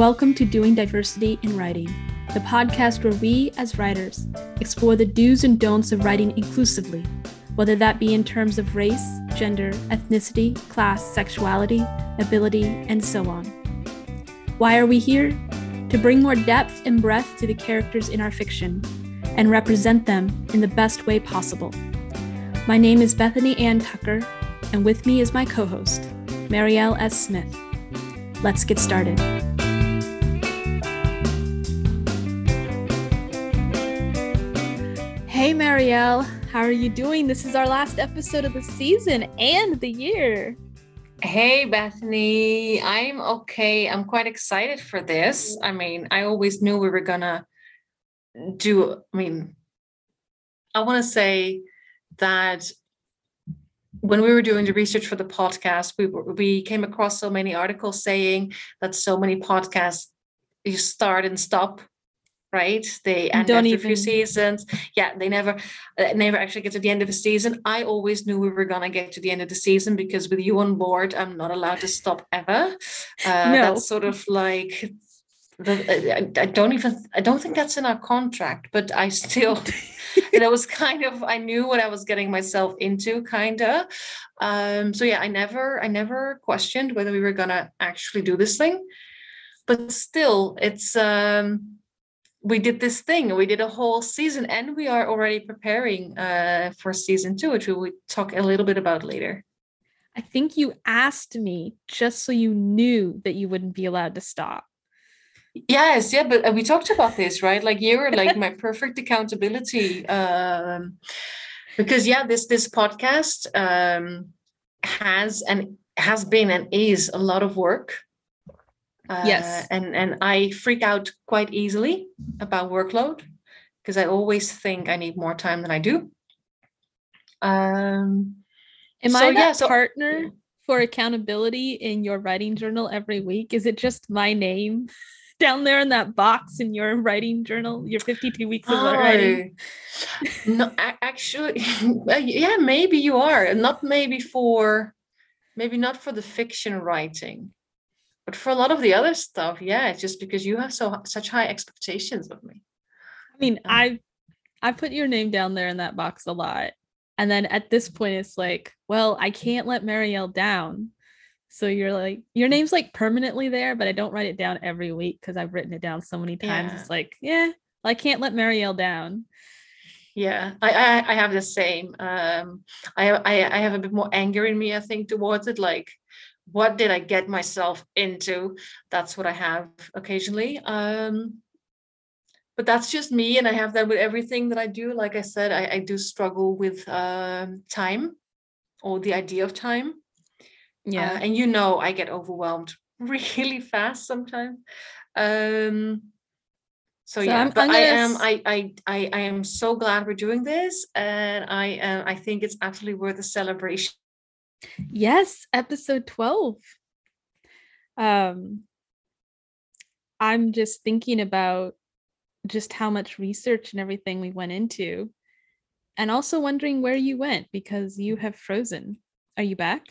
welcome to Doing Diversity in Writing, the podcast where we, as writers, explore the do's and don'ts of writing inclusively, whether that be in terms of race, gender, ethnicity, class, sexuality, ability, and so on. Why are we here? To bring more depth and breadth to the characters in our fiction and represent them in the best way possible. My name is Bethany Ann Tucker, and with me is my co host, Marielle S. Smith. Let's get started. Hey, Marielle, how are you doing? This is our last episode of the season and the year. Hey, Bethany. I'm okay. I'm quite excited for this. I mean, I always knew we were going to do, I mean, I want to say that when we were doing the research for the podcast, we we came across so many articles saying that so many podcasts you start and stop, right? They end Don't after even... a few seasons. Yeah, they never uh, never actually get to the end of the season. I always knew we were gonna get to the end of the season because with you on board, I'm not allowed to stop ever. Uh, no. That's sort of like the, I, I don't even I don't think that's in our contract, but I still and it was kind of I knew what I was getting myself into, kind of. Um, so yeah, I never I never questioned whether we were gonna actually do this thing, but still, it's um, we did this thing. We did a whole season, and we are already preparing uh, for season two, which we will talk a little bit about later. I think you asked me just so you knew that you wouldn't be allowed to stop. Yes, yeah, but uh, we talked about this, right? Like you were like my perfect accountability. Um, because yeah, this this podcast um has and has been and is a lot of work. Uh, yes. And and I freak out quite easily about workload because I always think I need more time than I do. Um Am so, I that yeah, so, partner for accountability in your writing journal every week? Is it just my name? down there in that box in your writing journal, your 52 weeks of oh, writing? no, actually, yeah, maybe you are. Not maybe for, maybe not for the fiction writing, but for a lot of the other stuff, yeah, it's just because you have so such high expectations of me. I mean, um, I I put your name down there in that box a lot. And then at this point, it's like, well, I can't let Marielle down. So you're like, your name's like permanently there, but I don't write it down every week because I've written it down so many times. Yeah. It's like, yeah, I can't let Marielle down. Yeah, I, I, I have the same. Um, I, I I have a bit more anger in me, I think, towards it. Like, what did I get myself into? That's what I have occasionally. Um, but that's just me, and I have that with everything that I do. Like I said, I, I do struggle with um, time or the idea of time. Yeah. Uh, and you know, I get overwhelmed really fast sometimes. Um, so, so yeah, I'm, but I'm I am I, I I I am so glad we're doing this, and I am I think it's absolutely worth a celebration. Yes, episode twelve. Um, I'm just thinking about just how much research and everything we went into, and also wondering where you went because you have frozen. Are you back?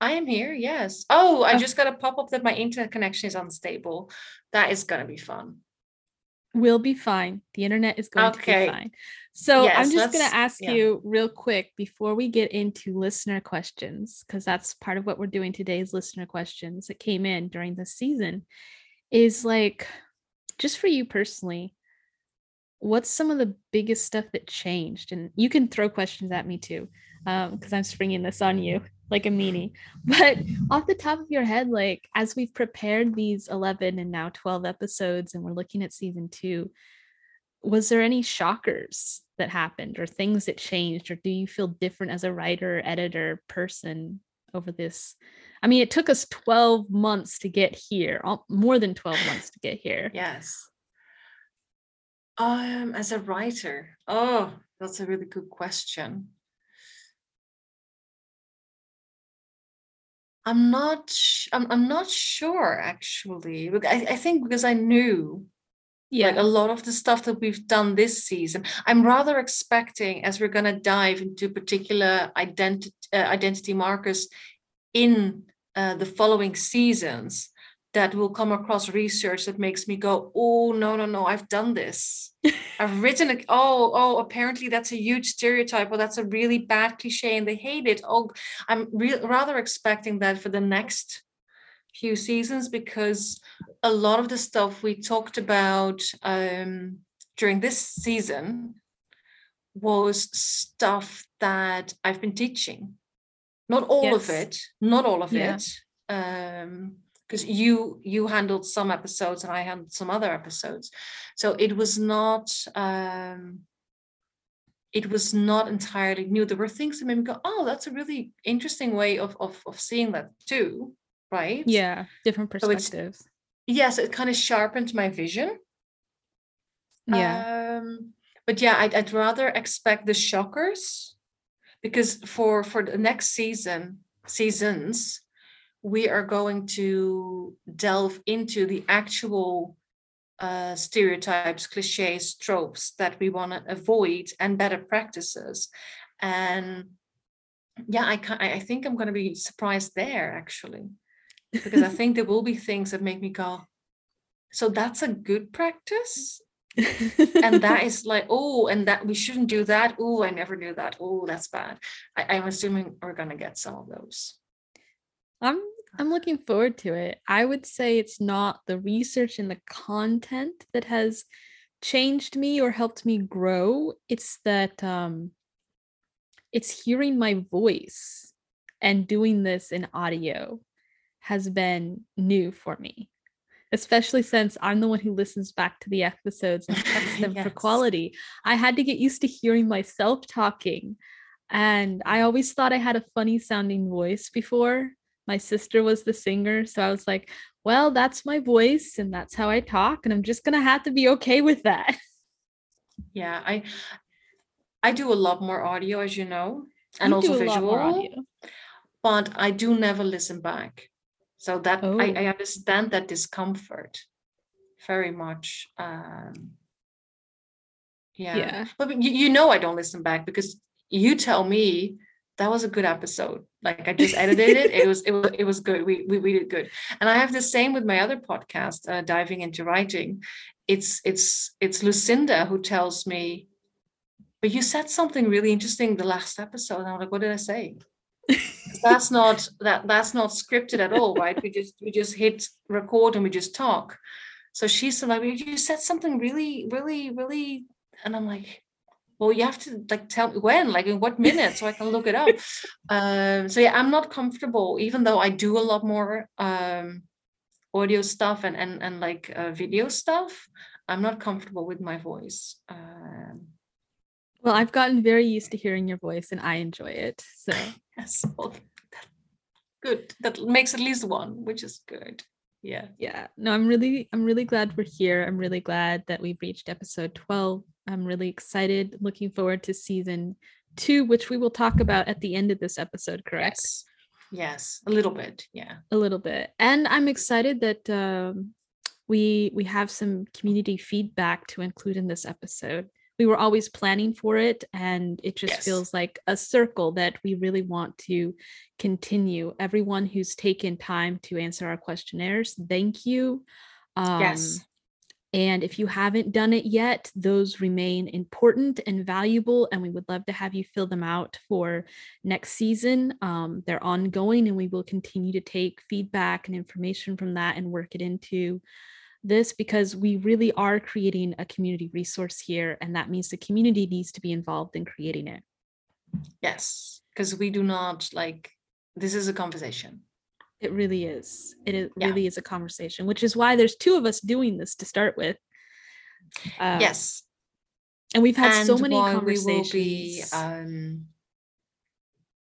I am here. Yes. Oh, I oh. just got a pop up that my internet connection is unstable. That is going to be fun. We'll be fine. The internet is going okay. to be fine. So yes, I'm just going to ask yeah. you real quick before we get into listener questions, because that's part of what we're doing today is listener questions that came in during the season. Is like, just for you personally, what's some of the biggest stuff that changed? And you can throw questions at me too, because um, I'm springing this on you like a meanie. But off the top of your head, like as we've prepared these 11 and now 12 episodes and we're looking at season two, was there any shockers that happened or things that changed? Or do you feel different as a writer, editor, person over this? I mean, it took us 12 months to get here, more than 12 months to get here. Yes. Um, as a writer, oh, that's a really good question. I'm not. I'm. I'm not sure actually. I, I think because I knew, yeah, like a lot of the stuff that we've done this season. I'm rather expecting, as we're going to dive into particular identity uh, identity markers in uh, the following seasons, that will come across research that makes me go, oh no, no, no, I've done this. I've written it. Oh, oh, apparently that's a huge stereotype, or that's a really bad cliche and they hate it. Oh, I'm re- rather expecting that for the next few seasons because a lot of the stuff we talked about um, during this season was stuff that I've been teaching. Not all yes. of it, not all of yeah. it. Um, because you you handled some episodes and I handled some other episodes. So it was not um it was not entirely new. There were things that made me go, oh, that's a really interesting way of of, of seeing that too, right? Yeah, different perspectives. So yes, it kind of sharpened my vision. Yeah. Um, but yeah, I'd, I'd rather expect the shockers because for for the next season seasons we are going to delve into the actual uh, stereotypes, cliches, tropes that we want to avoid and better practices. And yeah, I, I think I'm going to be surprised there actually, because I think there will be things that make me go, so that's a good practice. and that is like, oh, and that we shouldn't do that. Oh, I never knew that. Oh, that's bad. I, I'm assuming we're going to get some of those. I'm I'm looking forward to it. I would say it's not the research and the content that has changed me or helped me grow. It's that um it's hearing my voice and doing this in audio has been new for me. Especially since I'm the one who listens back to the episodes and checks them yes. for quality. I had to get used to hearing myself talking. And I always thought I had a funny sounding voice before my sister was the singer. So I was like, well, that's my voice and that's how I talk. And I'm just going to have to be okay with that. Yeah. I, I do a lot more audio, as you know, and you also visual, audio. but I do never listen back. So that oh. I, I understand that discomfort very much. Um, yeah. yeah. But you, you know, I don't listen back because you tell me that was a good episode. Like I just edited it. It was it was it was good. We, we we did good. And I have the same with my other podcast, uh, diving into writing. It's it's it's Lucinda who tells me, but you said something really interesting the last episode. And I'm like, what did I say? that's not that that's not scripted at all, right? We just we just hit record and we just talk. So she's like, you said something really, really, really, and I'm like, well you have to like tell me when like in what minute so i can look it up. Um so yeah i'm not comfortable even though i do a lot more um audio stuff and and, and like uh, video stuff i'm not comfortable with my voice um. Well i've gotten very used to hearing your voice and i enjoy it so. Yes well, that, good that makes at least one which is good yeah. Yeah no i'm really i'm really glad we're here i'm really glad that we've reached episode 12 I'm really excited, looking forward to season two, which we will talk about at the end of this episode, correct? Yes, yes a little bit. Yeah. A little bit. And I'm excited that um, we we have some community feedback to include in this episode. We were always planning for it, and it just yes. feels like a circle that we really want to continue. Everyone who's taken time to answer our questionnaires, thank you. Um, yes and if you haven't done it yet, those remain important and valuable, and we would love to have you fill them out for next season. Um, they're ongoing, and we will continue to take feedback and information from that and work it into this because we really are creating a community resource here, and that means the community needs to be involved in creating it. Yes, because we do not like this is a conversation. It really is. It is, yeah. really is a conversation, which is why there's two of us doing this to start with. Uh, yes. And we've had and so many conversations. We will be um,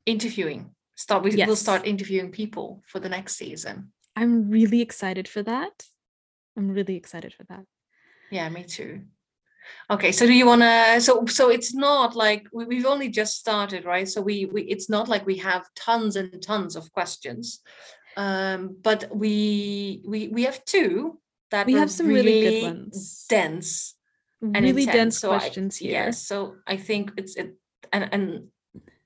interviewing. Start. We yes. will start interviewing people for the next season. I'm really excited for that. I'm really excited for that. Yeah, me too. Okay, so do you want to? So so it's not like we, have only just started, right? So we we it's not like we have tons and tons of questions, um, but we we we have two that we have some really, really good ones, dense, and really intense. dense so questions I, here. Yes, so I think it's it, and and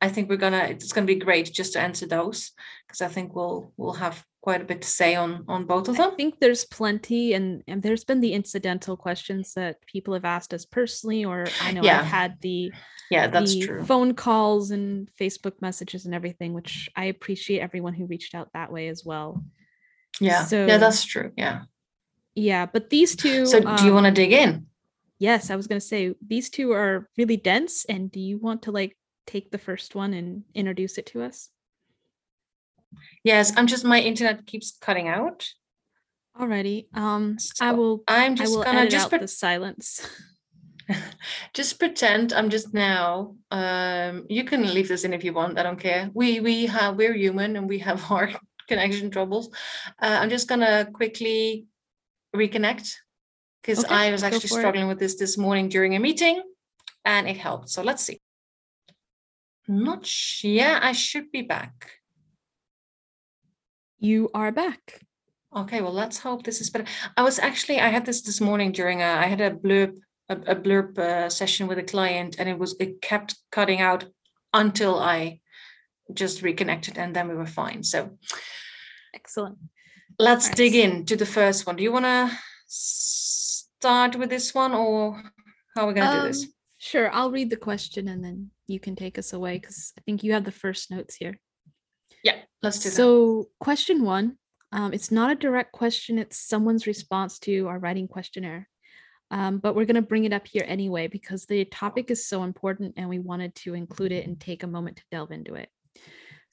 I think we're gonna it's gonna be great just to answer those because I think we'll we'll have quite a bit to say on on both of them. I think there's plenty, and and there's been the incidental questions that people have asked us personally, or I know yeah. I've had the yeah that's true phone calls and Facebook messages and everything, which I appreciate everyone who reached out that way as well. Yeah, so yeah, that's true. Yeah, yeah, but these two. So, do you um, want to dig in? Yes, I was going to say these two are really dense, and do you want to like take the first one and introduce it to us? Yes, I'm just my internet keeps cutting out. Alrighty. Um so I will I'm just I will gonna just pre- the silence. just pretend I'm just now. Um you can leave this in if you want. I don't care. We we have we're human and we have our connection troubles. Uh, I'm just gonna quickly reconnect because okay, I was actually struggling it. with this this morning during a meeting and it helped. So let's see. Not sh- yeah, I should be back. You are back. Okay, well, let's hope this is better. I was actually, I had this this morning during a, I had a blurb, a, a blurb uh, session with a client, and it was, it kept cutting out until I just reconnected, and then we were fine. So, excellent. Let's right. dig into the first one. Do you want to start with this one, or how are we going to um, do this? Um, sure, I'll read the question, and then you can take us away because I think you have the first notes here. Yeah, let's do that. So, question one um, it's not a direct question, it's someone's response to our writing questionnaire. Um, but we're going to bring it up here anyway because the topic is so important and we wanted to include it and take a moment to delve into it.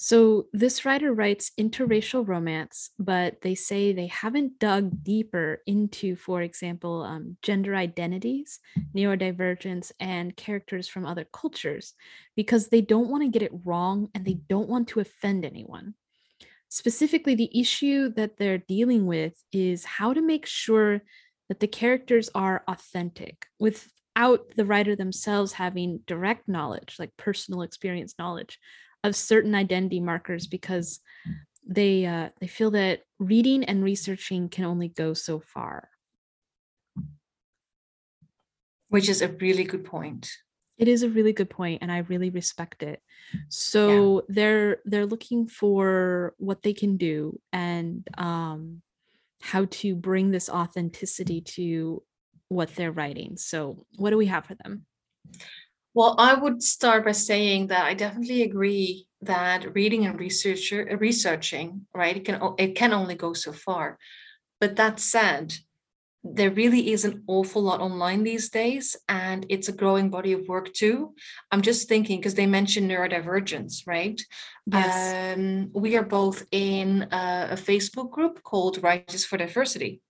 So this writer writes interracial romance, but they say they haven't dug deeper into, for example, um, gender identities, neurodivergence, and characters from other cultures because they don't want to get it wrong and they don't want to offend anyone. Specifically, the issue that they're dealing with is how to make sure that the characters are authentic without the writer themselves having direct knowledge, like personal experience knowledge of certain identity markers because they uh, they feel that reading and researching can only go so far. Which is a really good point. It is a really good point and i really respect it. So yeah. they're they're looking for what they can do and um how to bring this authenticity to what they're writing. So what do we have for them well, I would start by saying that I definitely agree that reading and researcher researching, right, it can it can only go so far. But that said, there really is an awful lot online these days, and it's a growing body of work too. I'm just thinking because they mentioned neurodivergence, right? Yes. Um, we are both in a, a Facebook group called Writers for Diversity.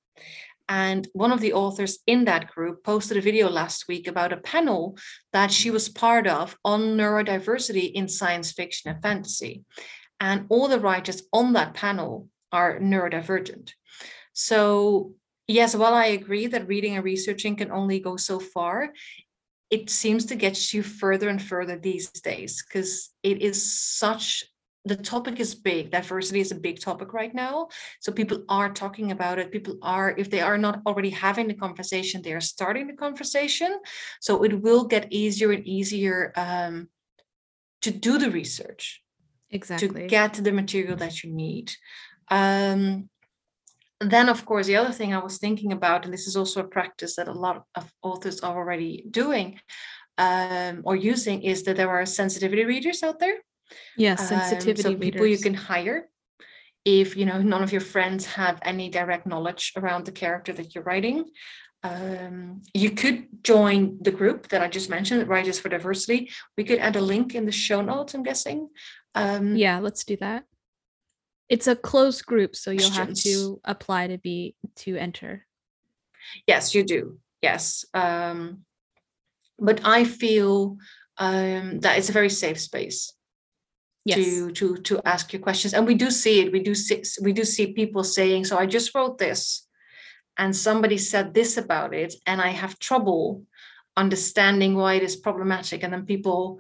And one of the authors in that group posted a video last week about a panel that she was part of on neurodiversity in science fiction and fantasy. And all the writers on that panel are neurodivergent. So, yes, while I agree that reading and researching can only go so far, it seems to get you further and further these days because it is such the topic is big. Diversity is a big topic right now. So people are talking about it. People are if they are not already having the conversation they are starting the conversation. So it will get easier and easier um, to do the research exactly. to get the material that you need. Um, then of course the other thing i was thinking about and this is also a practice that a lot of authors are already doing um, or using is that there are sensitivity readers out there yeah, sensitivity um, so people you can hire if you know none of your friends have any direct knowledge around the character that you're writing. Um, you could join the group that I just mentioned, Writers for Diversity. We could add a link in the show notes, I'm guessing. Um, yeah, let's do that. It's a closed group, so you'll have to apply to be to enter. Yes, you do. Yes. Um, but I feel um, that it's a very safe space yes. to to to ask your questions. And we do see it. We do see we do see people saying so i just wrote this and somebody said this about it and i have trouble understanding why it is problematic. And then people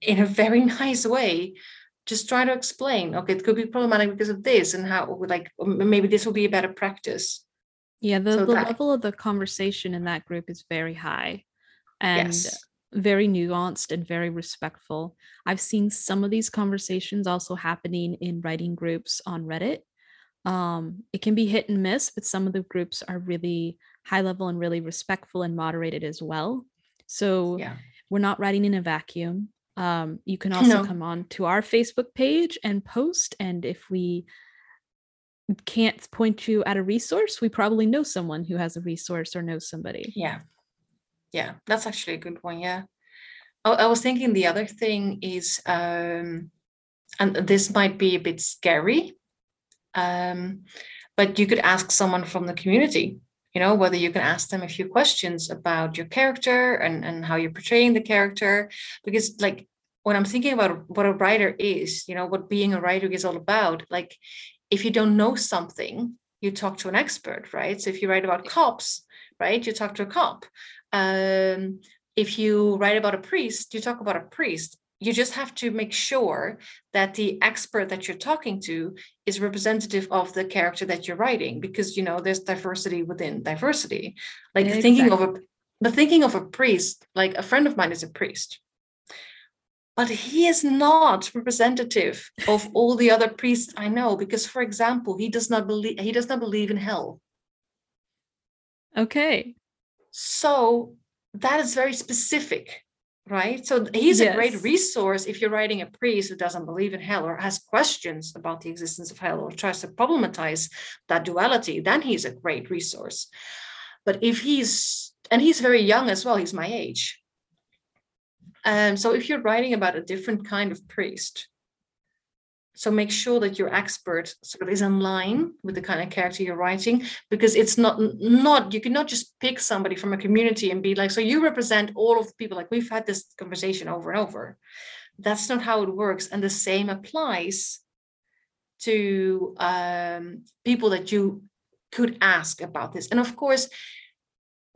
in a very nice way just try to explain okay it could be problematic because of this and how like maybe this will be a better practice. Yeah the, so the that, level of the conversation in that group is very high. And yes very nuanced and very respectful. I've seen some of these conversations also happening in writing groups on Reddit. Um, it can be hit and miss, but some of the groups are really high level and really respectful and moderated as well. So yeah. we're not writing in a vacuum. Um, you can also no. come on to our Facebook page and post. And if we can't point you at a resource, we probably know someone who has a resource or knows somebody. Yeah. Yeah, that's actually a good one. Yeah. I, I was thinking the other thing is, um, and this might be a bit scary, um, but you could ask someone from the community you know whether you can ask them a few questions about your character and and how you're portraying the character because like when i'm thinking about what a writer is you know what being a writer is all about like if you don't know something you talk to an expert right so if you write about cops right you talk to a cop um, if you write about a priest you talk about a priest. You just have to make sure that the expert that you're talking to is representative of the character that you're writing because you know there's diversity within diversity. Like yeah, thinking of a but thinking of a priest like a friend of mine is a priest. But he is not representative of all the other priests i know because for example he does not believe he does not believe in hell. Okay so that is very specific right? So he's yes. a great resource if you're writing a priest who doesn't believe in hell or has questions about the existence of hell or tries to problematize that duality, then he's a great resource. But if he's, and he's very young as well, he's my age. Um, so if you're writing about a different kind of priest, so make sure that your expert sort of is in line with the kind of character you're writing because it's not not you cannot just pick somebody from a community and be like so you represent all of the people like we've had this conversation over and over. That's not how it works and the same applies to um, people that you could ask about this. And of course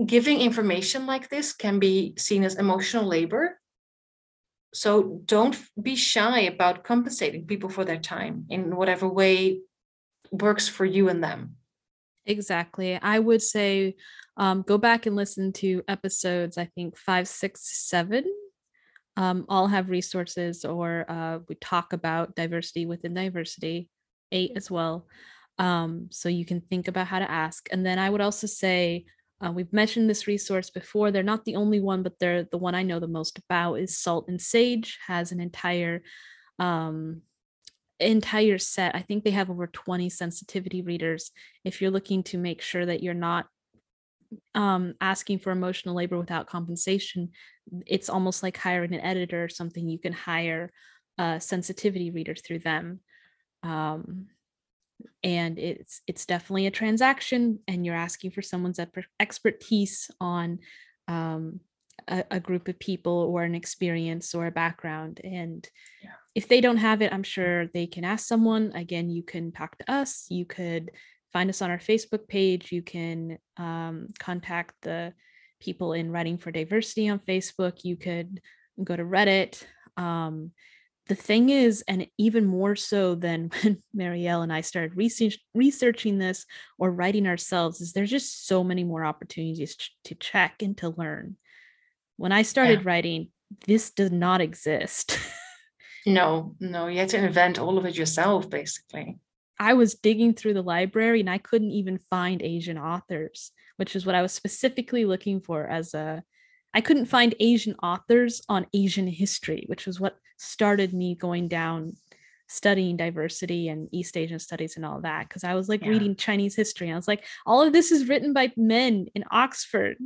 giving information like this can be seen as emotional labor so don't be shy about compensating people for their time in whatever way works for you and them. Exactly. I would say um, go back and listen to episodes i think five six seven. Um, all have resources or uh, we talk about diversity within diversity eight as well. Um, so you can think about how to ask. And then i would also say uh, we've mentioned this resource before. They're not the only one, but they're the one I know the most about is Salt and Sage has an entire um, entire set. I think they have over 20 sensitivity readers. If you're looking to make sure that you're not um, asking for emotional labor without compensation, it's almost like hiring an editor or something. You can hire a sensitivity reader through them. Um, and it's it's definitely a transaction and you're asking for someone's expertise on um, a, a, group of people or an experience or a background and yeah. if they don't have it i'm sure they can ask someone again you can talk to us you could find us on our facebook page you can um, contact the people in writing for diversity on facebook you could go to reddit um, the thing is, and even more so than when Marielle and I started research, researching this or writing ourselves, is there's just so many more opportunities to check and to learn. When I started yeah. writing, this does not exist. no, no, you had to invent all of it yourself, basically. I was digging through the library and I couldn't even find Asian authors, which is what I was specifically looking for as a I couldn't find Asian authors on Asian history, which was what started me going down studying diversity and East Asian studies and all that. Cause I was like yeah. reading Chinese history. I was like, all of this is written by men in Oxford.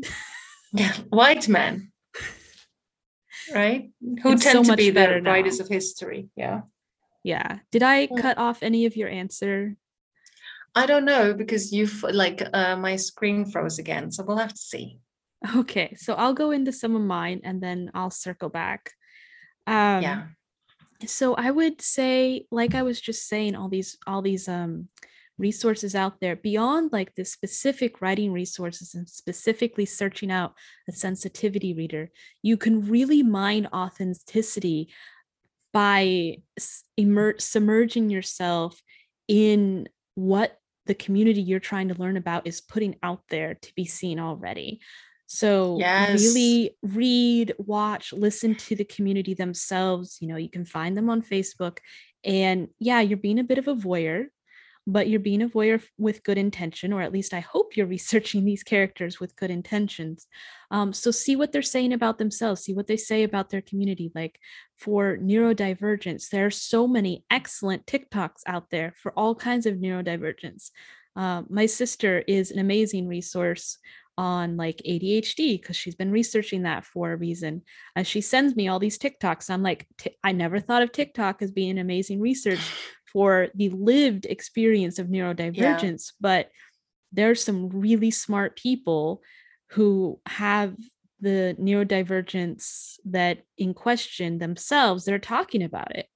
yeah, white men. Right? Who it's tend so to be the writers of history. Yeah. Yeah. Did I yeah. cut off any of your answer? I don't know because you've like uh, my screen froze again. So we'll have to see. Okay, so I'll go into some of mine and then I'll circle back. Um, yeah. So I would say, like I was just saying, all these all these um, resources out there beyond like the specific writing resources and specifically searching out a sensitivity reader, you can really mine authenticity by immer- submerging yourself in what the community you're trying to learn about is putting out there to be seen already. So yes. really read, watch, listen to the community themselves. You know, you can find them on Facebook. And yeah, you're being a bit of a voyeur. but you're being a voyeur with good intention, or at least I hope you're researching these characters with good intentions. Um, so see what they're saying about themselves, see what they say about their community. Like for neurodivergence, there are so many excellent TikToks out there for all kinds of neurodivergence. Uh, my sister is an amazing resource on like ADHD because she's been researching that for a reason. Uh, she sends me all these TikToks. I'm like, I never thought of TikTok as being amazing research for the lived experience of neurodivergence, yeah. but there's some really smart people who have the neurodivergence that in question themselves, they're talking about it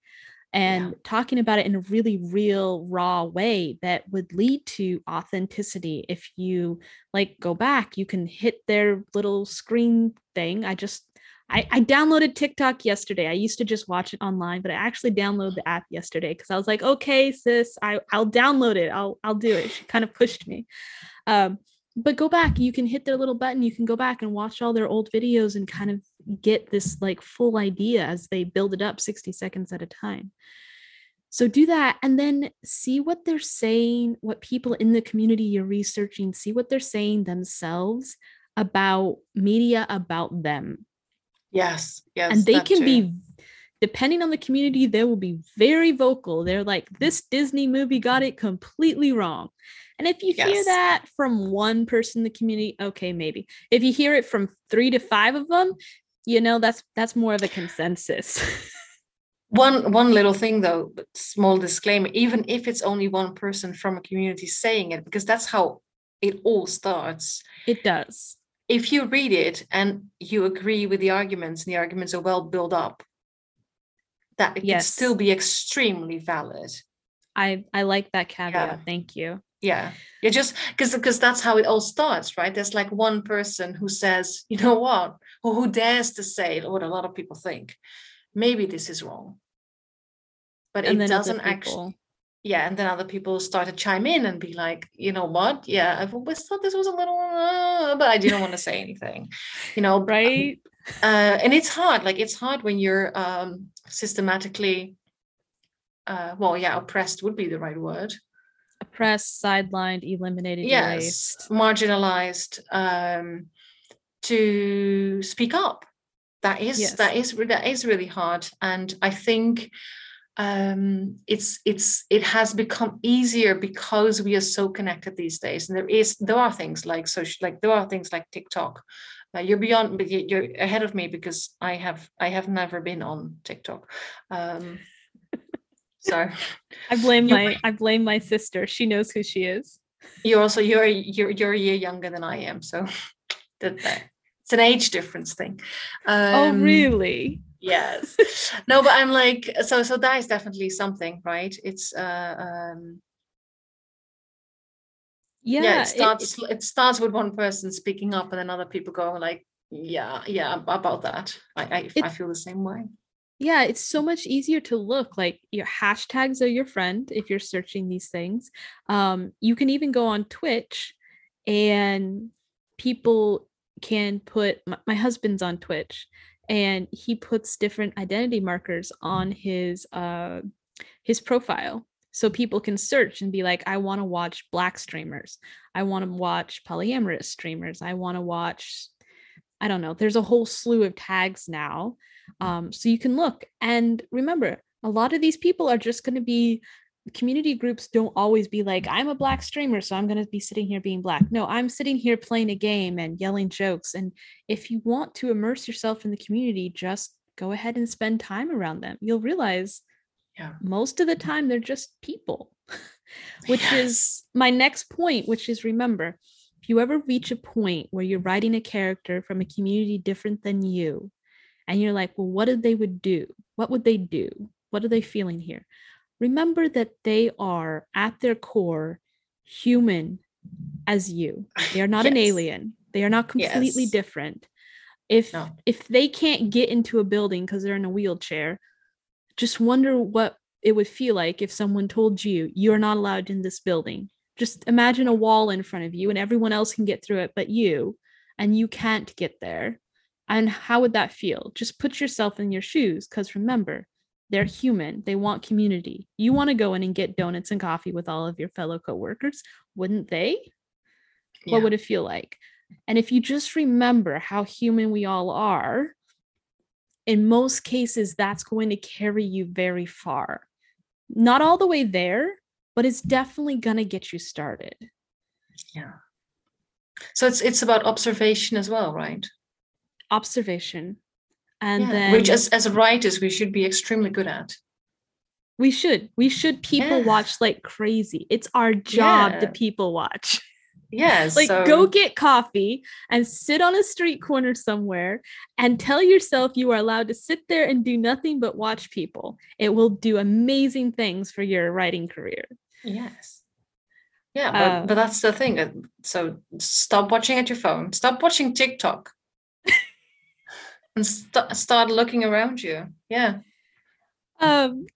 and yeah. talking about it in a really real raw way that would lead to authenticity if you like go back you can hit their little screen thing i just I, I downloaded TikTok yesterday. I used to just watch it online, but I actually downloaded the app yesterday because I was like, okay, sis, I, I'll download it. I'll I'll do it. She kind of pushed me. Um, but go back. You can hit their little button. You can go back and watch all their old videos and kind of get this like full idea as they build it up 60 seconds at a time. So do that and then see what they're saying, what people in the community you're researching, see what they're saying themselves about media about them. Yes. Yes. And they can too. be depending on the community, they will be very vocal. They're like, this Disney movie got it completely wrong. And if you yes. hear that from one person in the community, okay, maybe. If you hear it from three to five of them, you know that's that's more of a consensus. One one little thing though small disclaimer even if it's only one person from a community saying it because that's how it all starts. It does. If you read it and you agree with the arguments and the arguments are well built up that it yes. can still be extremely valid. I i like that caveat. Yeah. thank you yeah. Yeah just because because that's how it all starts right? There's like one person who says you know what? Or who dares to say what a lot of people think. Maybe this is wrong. But and it doesn't actually yeah and then other people start to chime in and be like you know what? Yeah i've always thought this was a little uh, but i didn't want to say anything you know right? uh, and it's hard like it's hard when you're um systematically uh well yeah oppressed would be the right word oppressed sidelined eliminated yes erased. marginalized um to speak up that is yes. that is that is really hard and i think um, it's it's it has become easier because we are so connected these days and there is there are things like social like there are things like tiktok uh, you're beyond you're ahead of me because i have i have never been on tiktok um so i blame my i blame my sister. She knows who she is. You're also you're you're you're a year younger than i am so that, that it's an age difference thing. Oh, um, oh really? yes. No but i'm like so so that is definitely something right? It's uh um yeah, yeah it starts it, it starts with one person speaking up and then other people go like yeah yeah about that. I I, I feel the same way yeah it's so much easier to look like your hashtags are your friend if you're searching these things um you can even go on twitch and people can put my, my husband's on twitch and he puts different identity markers on his uh his profile. So people can search and be like i want to watch black streamers. I want to watch polyamorous streamers. I want to watch i don't know there's a whole slew of tags now um, so you can look and remember a lot of these people are just going to be community groups don't always be like i'm a black streamer so i'm going to be sitting here being black. No i'm sitting here playing a game and yelling jokes and if you want to immerse yourself in the community just go ahead and spend time around them. You'll realize yeah. most of the time they're just people which yes. is my next point which is remember if you ever reach a point where you're writing a character from a community different than you and you're like well what did they would do what would they do what are they feeling here remember that they are at their core human as you. They are not yes. an alien. They are not completely yes. different. If no. if they can't get into a building because they're in a wheelchair, just wonder what it would feel like if someone told you you're not allowed in this building. Just imagine a wall in front of you and everyone else can get through it but you and you can't get there. And how would that feel? Just put yourself in your shoes because remember, they're human. They want community. You want to go in and get donuts and coffee with all of your fellow coworkers, wouldn't they? Yeah. What would it feel like? And if you just remember how human we all are, in most cases, that's going to carry you very far. Not all the way there, but it's definitely going to get you started. Yeah. So it's it's about observation as well, right? Observation and yeah, then which as, as writers we should be extremely good at we should we should people yeah. watch like crazy it's our job yeah. to people watch yes like so... go get coffee and sit on a street corner somewhere and tell yourself you are allowed to sit there and do nothing but watch people it will do amazing things for your writing career yes yeah but, uh, but that's the thing uh, so stop watching at your phone stop watching tiktok and st- start looking around you. Yeah. Um,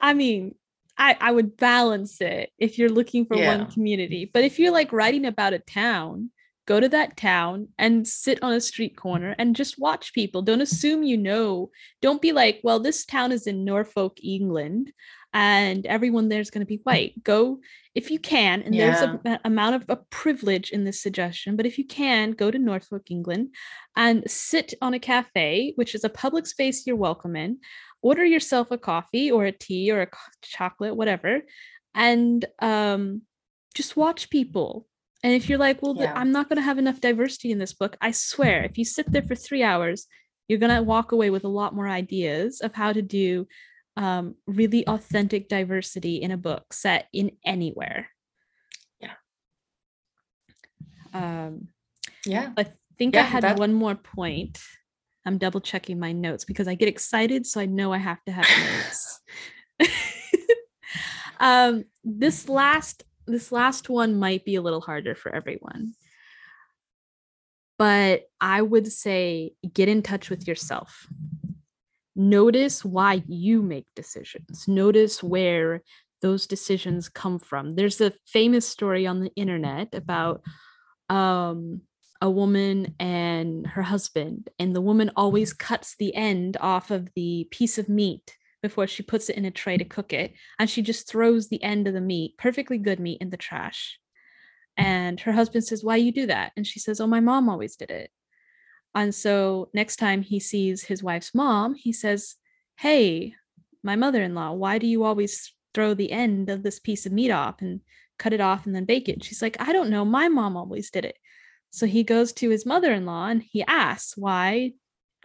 I mean, I I would balance it if you're looking for yeah. one community, but if you're like writing about a town, go to that town and sit on a street corner and just watch people. Don't assume you know. Don't be like, well, this town is in Norfolk, England and everyone there's going to be white. Go if you can, and yeah. there's a, a amount of a privilege in this suggestion, but if you can, go to Norfolk, England, and sit on a cafe, which is a public space you're welcome in. Order yourself a coffee or a tea or a chocolate, whatever, and um, just watch people. And if you're like, well, yeah. I'm not going to have enough diversity in this book, I swear, if you sit there for three hours, you're going to walk away with a lot more ideas of how to do um, really authentic diversity in a book set in anywhere. Yeah. Um, yeah. I think yeah, I had that... one more point. I'm double checking my notes because I get excited, so I know I have to have notes. um, this last this last one might be a little harder for everyone. But I would say get in touch with yourself notice why you make decisions. Notice where those decisions come from. There's a famous story on the internet about um, a woman and her husband and the woman always cuts the end off of the piece of meat before she puts it in a tray to cook it and she just throws the end of the meat perfectly good meat in the trash. And her husband says why you do that? And she says oh my mom always did it and so next time he sees his wife's mom, he says, Hey, my mother in law, why do you always throw the end of this piece of meat off and cut it off and then bake it? She's like, I don't know. My mom always did it. So he goes to his mother in law and he asks, Why?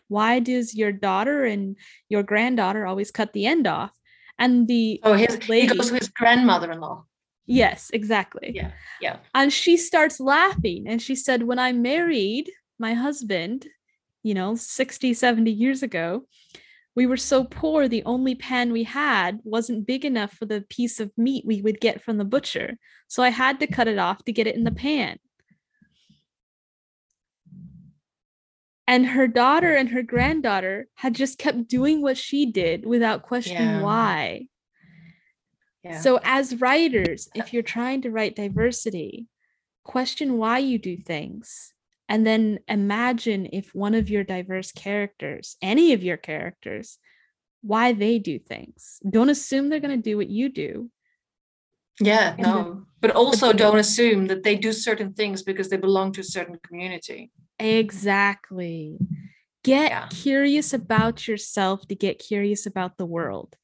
Why does your daughter and your granddaughter always cut the end off? And the oh, his, lady, he goes to his grandmother in law. Yes, exactly. Yeah, yeah. And she starts laughing and she said, When I married my husband, you know, 60, 70 years ago, we were so poor, the only pan we had wasn't big enough for the piece of meat we would get from the butcher. So I had to cut it off to get it in the pan. And her daughter and her granddaughter had just kept doing what she did without questioning yeah. why. Yeah. So, as writers, if you're trying to write diversity, question why you do things and then imagine if one of your diverse characters, any of your characters, why they do things. Don't assume they're going to do what you do. Yeah, and no. Then, but also don't assume that they do certain things because they belong to a certain community. Exactly. Get yeah. curious about yourself to get curious about the world.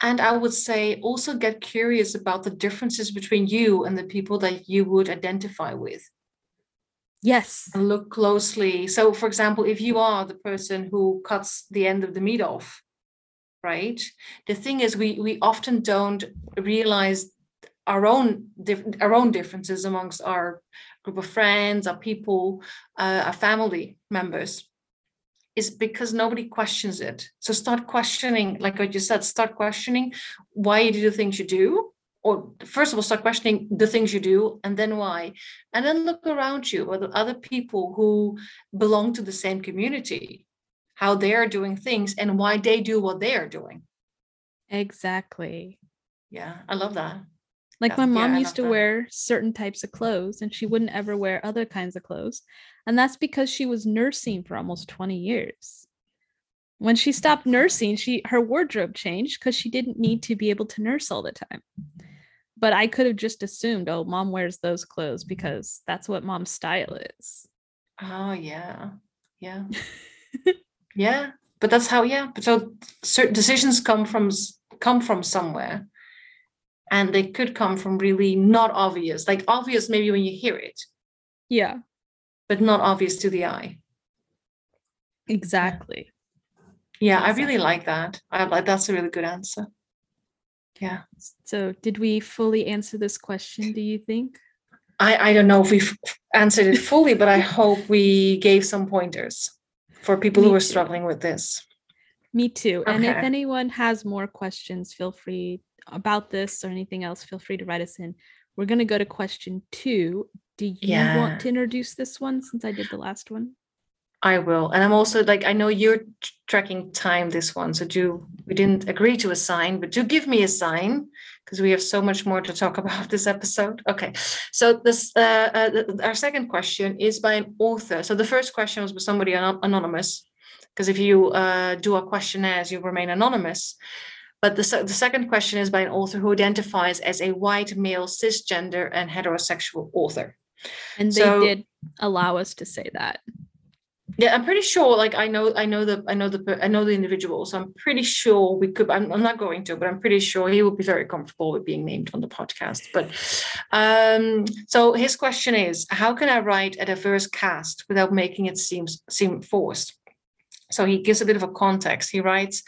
And I would say also get curious about the differences between you and the people that you would identify with. Yes. And look closely. So, for example, if you are the person who cuts the end of the meat off, right? The thing is, we we often don't realize our own our own differences amongst our group of friends, our people, uh, our family members is because nobody questions it. So start questioning, like what you said, start questioning why you do the things you do or first of all start questioning the things you do and then why. And then look around you at other people who belong to the same community how they're doing things and why they do what they are doing. Exactly. Yeah i love that. Like yeah, my mom yeah, used to that. wear certain types of clothes and she wouldn't ever wear other kinds of clothes and that's because she was nursing for almost 20 years. When she stopped nursing, she her wardrobe changed because she didn't need to be able to nurse all the time. But I could have just assumed, oh, mom wears those clothes because that's what mom's style is. Oh yeah. Yeah. yeah. But that's how, yeah. But so certain decisions come from come from somewhere. And they could come from really not obvious, like obvious maybe when you hear it. Yeah. But not obvious to the eye. Exactly. Yeah, exactly. I really like that. I like that's a really good answer. Yeah. So did we fully answer this question, do you think? I, I don't know if we've answered it fully, but I hope we gave some pointers for people Me who are too. struggling with this. Me too. Okay. And if anyone has more questions, feel free about this or anything else, feel free to write us in. We're going to go to question two. Do you yeah. want to introduce this one since I did the last one? I will. And I'm also like, I know you're tracking time this one. So do we didn't agree to a sign, but do give me a sign because we have so much more to talk about this episode. Okay. So this uh, uh, our second question is by an author. So the first question was by somebody an- anonymous, because if you uh, do a questionnaire, you remain anonymous. But the, the second question is by an author who identifies as a white male cisgender and heterosexual author. And they so, did allow us to say that yeah i'm pretty sure like i know i know the i know the i know the individual so i'm pretty sure we could I'm, I'm not going to but i'm pretty sure he would be very comfortable with being named on the podcast but um so his question is how can i write a diverse cast without making it seem seem forced? So he gives a bit of a context. He writes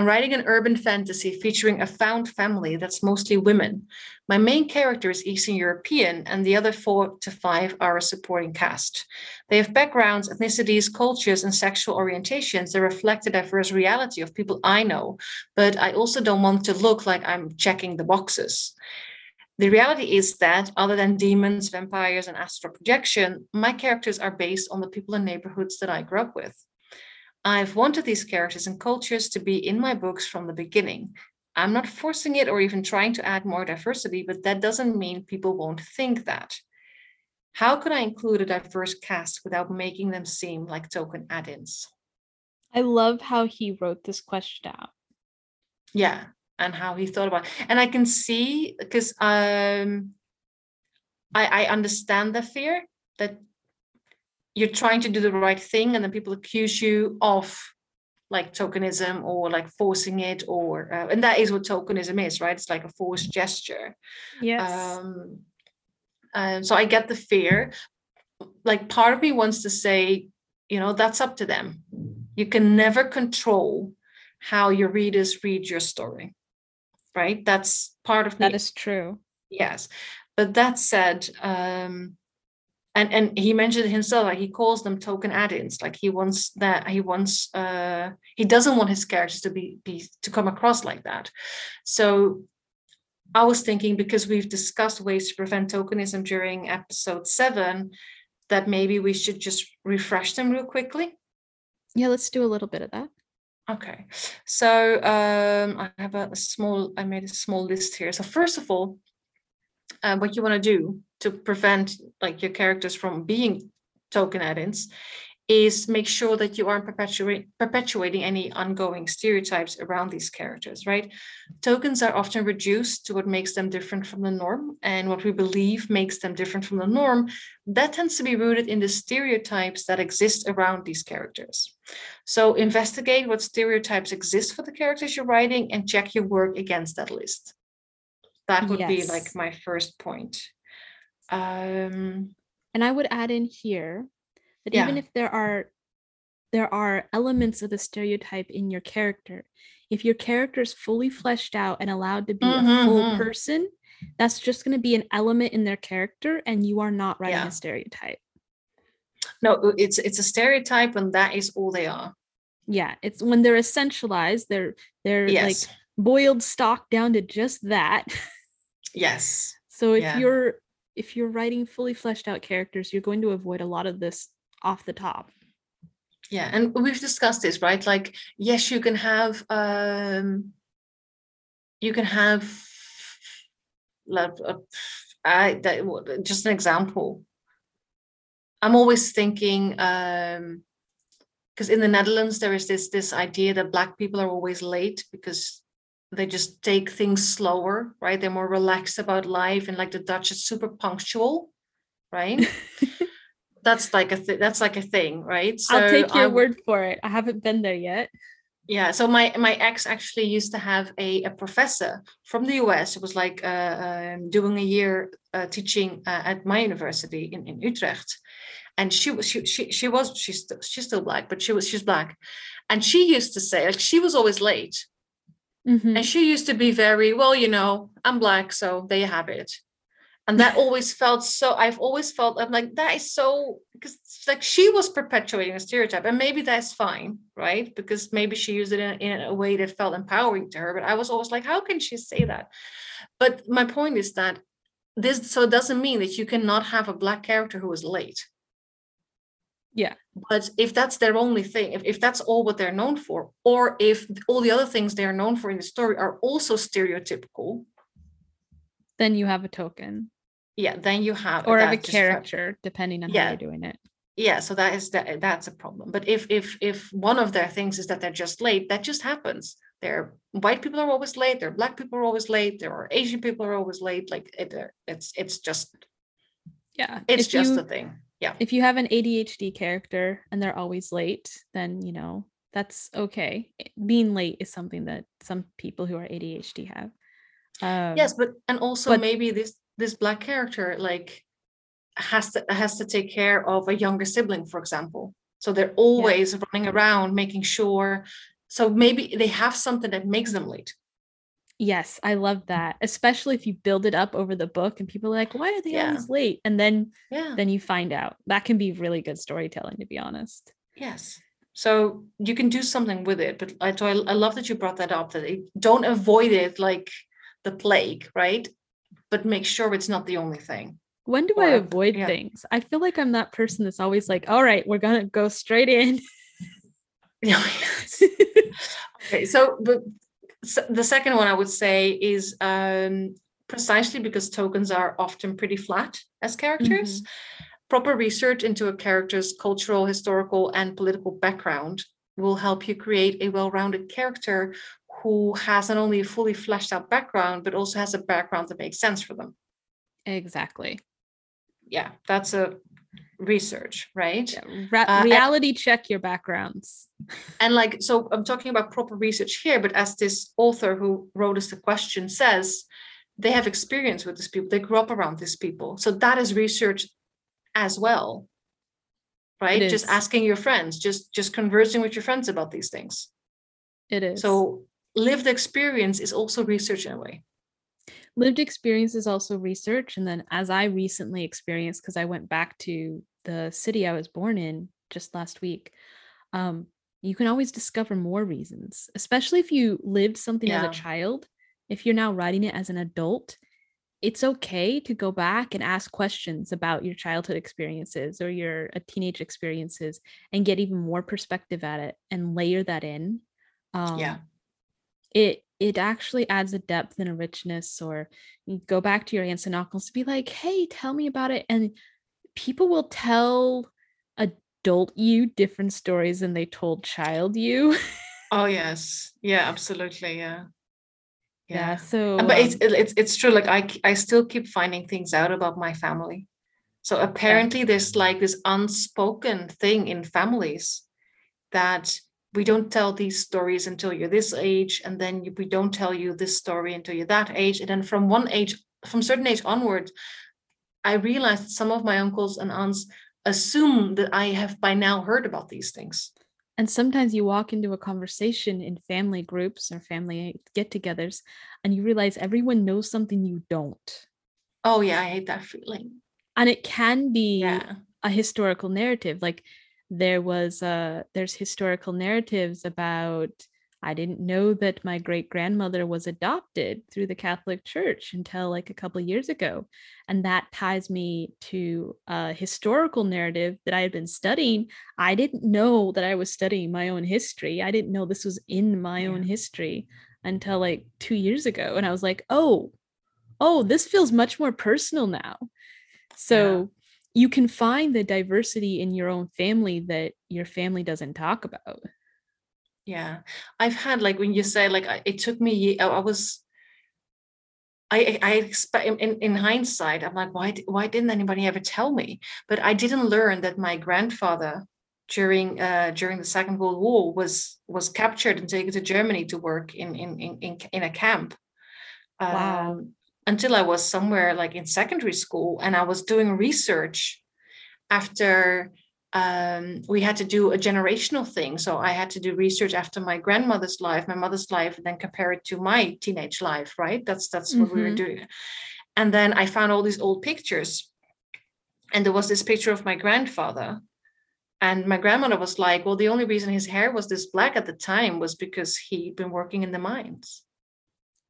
I'm writing an urban fantasy featuring a found family that's mostly women. My main character is Eastern European, and the other four to five are a supporting cast. They have backgrounds, ethnicities, cultures, and sexual orientations that reflect the diverse reality of people I know, but I also don't want to look like I'm checking the boxes. The reality is that, other than demons, vampires, and astral projection, my characters are based on the people and neighborhoods that I grew up with. I've wanted these characters and cultures to be in my books from the beginning. I'm not forcing it or even trying to add more diversity, but that doesn't mean people won't think that. How could I include a diverse cast without making them seem like token add ins? I love how he wrote this question out. Yeah, and how he thought about it. And I can see because um, I, I understand the fear that you're trying to do the right thing and then people accuse you of like tokenism or like forcing it or uh, and that is what tokenism is right? It's like a forced gesture. Yes. Um and so i get the fear. Like part of me wants to say you know that's up to them. You can never control how your readers read your story right? That's part of me. that is true. Yes. But that said um and and he mentioned himself like he calls them token add-ins. Like he wants that he wants uh he doesn't want his characters to be, be to come across like that. So i was thinking because we've discussed ways to prevent tokenism during episode seven that maybe we should just refresh them real quickly. Yeah let's do a little bit of that. Okay. So um i have a, a small i made a small list here. So first of all uh, what you want to do to prevent like your characters from being token add-ins is make sure that you aren't perpetuating perpetuating any ongoing stereotypes around these characters, right? Tokens are often reduced to what makes them different from the norm, and what we believe makes them different from the norm. That tends to be rooted in the stereotypes that exist around these characters. So investigate what stereotypes exist for the characters you're writing and check your work against that list. That would yes. be like my first point. Um, and I would add in here that yeah. even if there are there are elements of the stereotype in your character, if your character is fully fleshed out and allowed to be mm-hmm, a full mm-hmm. person, that's just going to be an element in their character, and you are not writing yeah. a stereotype. No, it's it's a stereotype, and that is all they are. Yeah, it's when they're essentialized, they're they're yes. like boiled stock down to just that. Yes. So if yeah. you're if you're writing fully fleshed out characters, you're going to avoid a lot of this off the top. Yeah, and we've discussed this, right? Like, yes, you can have um you can have like uh, I that, just an example. I'm always thinking um because in the Netherlands there is this this idea that black people are always late because they just take things slower, right? They're more relaxed about life, and like the Dutch is super punctual, right? that's like a th- that's like a thing, right? So I'll take your I, word for it. I haven't been there yet. Yeah, so my my ex actually used to have a, a professor from the US. It was like uh, um, doing a year uh, teaching uh, at my university in, in Utrecht, and she was she she, she was she's still, she's still black, but she was she's black, and she used to say like she was always late, mm-hmm. and she used to be very well, you know, I'm black, so there you have it. And that always felt so i've always felt i'm like that is so because like she was perpetuating a stereotype and maybe that's fine right? Because maybe she used it in, in a way that felt empowering to her but i was always like how can she say that? But my point is that this so it doesn't mean that you cannot have a black character who is late yeah. But if that's their only thing if, if that's all what they're known for or if all the other things they're known for in the story are also stereotypical. Then you have a token. Yeah then you have or of a character depending on yeah. how you're doing it. Yeah so that is that that's a problem. But if if if one of their things is that they're just late that just happens. There white people are always late there black people are always late there are asian people are always late like it, it's it's just yeah it's if just you, a thing yeah. If you have an adhd character and they're always late then you know that's okay. Being late is something that some people who are adhd have. Um, yes but and also but, maybe this this black character like has to has to take care of a younger sibling for example. So they're always yeah. running around making sure so maybe they have something that makes them late yes i love that especially if you build it up over the book and people are like why are they yeah. always late and then yeah then you find out that can be really good storytelling to be honest yes so you can do something with it but i i love that you brought that up that it, don't avoid it like the plague right but make sure it's not the only thing. When do or, I avoid yeah. things? I feel like I'm that person that's always like, all right, we're gonna go straight in. okay, so the so the second one I would say is um, precisely because tokens are often pretty flat as characters. Mm-hmm. Proper research into a character's cultural, historical, and political background will help you create a well rounded character who has not only a fully fleshed out background, but also has a background that makes sense for them. Exactly. Yeah, that's a research, right? Yeah, Ra- uh, reality and, check your backgrounds. And like, so I'm talking about proper research here, but as this author who wrote us the question says, they have experience with these people, they grew up around these people. So that is research as well. Right? Just asking your friends, just just conversing with your friends about these things. It is. So lived experience is also research in a way lived experience is also research and then as i recently experienced because i went back to the city i was born in just last week um, you can always discover more reasons especially if you lived something yeah. as a child if you're now writing it as an adult it's okay to go back and ask questions about your childhood experiences or your uh, teenage experiences and get even more perspective at it and layer that in um, yeah it it actually adds a depth and a richness or you go back to your aunts and uncles to be like hey tell me about it and people will tell adult you different stories than they told child you. Oh yes. Yeah absolutely yeah. Yeah, yeah. So but um, it's it's it's true like i i still keep finding things out about my family. So apparently there's like this unspoken thing in families that we don't tell these stories until you're this age and then we don't tell you this story until you're that age and then from one age from certain age onward i realized some of my uncles and aunts assume that i have by now heard about these things. And sometimes you walk into a conversation in family groups or family get-togethers and you realize everyone knows something you don't. Oh yeah i hate that feeling. And it can be yeah. a historical narrative like there was uh there's historical narratives about I didn't know that my great grandmother was adopted through the Catholic Church until like a couple years ago. And that ties me to a historical narrative that I had been studying. I didn't know that I was studying my own history. I didn't know this was in my yeah. own history until like two years ago. And I was like, oh, oh, this feels much more personal now. So you can find the diversity in your own family that your family doesn't talk about yeah i've had like when you say like it took me i was I, I expect in, in hindsight, I'm like, why, why didn't anybody ever tell me? But I didn't learn that my grandfather during uh, during the Second World War was was captured and taken to Germany to work in in in, in a camp. Wow. Um, until I was somewhere like in secondary school, and I was doing research after um, we had to do a generational thing. So I had to do research after my grandmother's life, my mother's life, and then compare it to my teenage life. Right? That's that's what mm-hmm. we were mm-hmm. doing. And then I found all these old pictures, and there was this picture of my grandfather. And my grandmother was like, "Well, the only reason his hair was this black at the time was because he'd been working in the mines."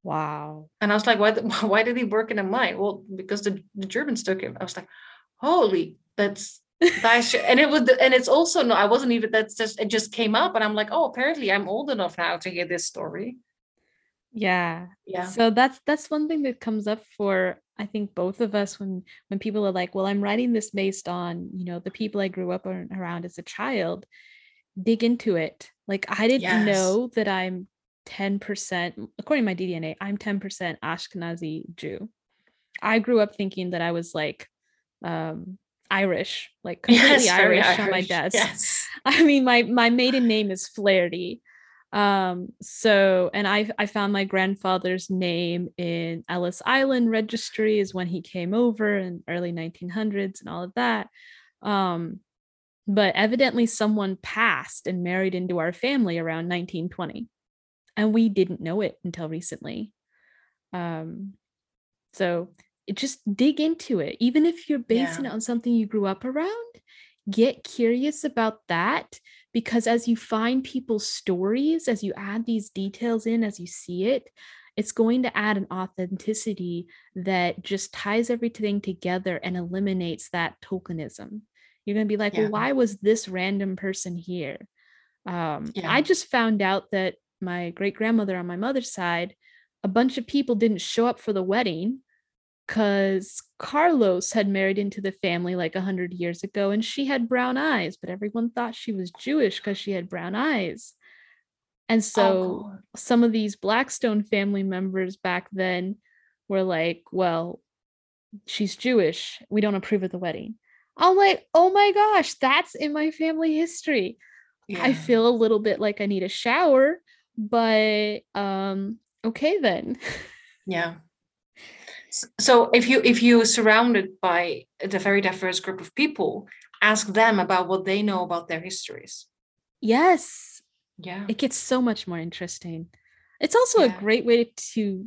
Wow. And I was like, "Why? Why did he work in a mine?" Well, because the, the Germans took him. I was like, "Holy, that's that's and it was and it's also no i wasn't even that's just it just came up and i'm like oh apparently i'm old enough now to hear this story. Yeah. Yeah. So that's that's one thing that comes up for i think both of us when when people are like well i'm writing this based on you know the people i grew up around as a child. Dig into it. Like i didn't yes. know that i'm 10% according to my ddna i'm 10% ashkenazi jew. I grew up thinking that i was like um Irish, like completely yes, Irish, Irish, on my desk. Yes. I mean, my my maiden name is Flaherty. Um, so and I I found my grandfather's name in Ellis Island registry is when he came over in early 1900s and all of that. Um, but evidently someone passed and married into our family around 1920. And we didn't know it until recently. Um, so just dig into it even if you're basing yeah. it on something you grew up around get curious about that because as you find people's stories as you add these details in as you see it it's going to add an authenticity that just ties everything together and eliminates that tokenism you're going to be like yeah. well why was this random person here um, yeah. i just found out that my great grandmother on my mother's side a bunch of people didn't show up for the wedding because Carlos had married into the family like a hundred years ago and she had brown eyes, but everyone thought she was Jewish because she had brown eyes. And so oh, some of these Blackstone family members back then were like, well, she's Jewish. We don't approve of the wedding. I'm like, oh my gosh, that's in my family history. Yeah. I feel a little bit like I need a shower, but um, okay then. Yeah so if you if you're surrounded by a very diverse group of people ask them about what they know about their histories. Yes. Yeah. It gets so much more interesting. It's also yeah. a great way to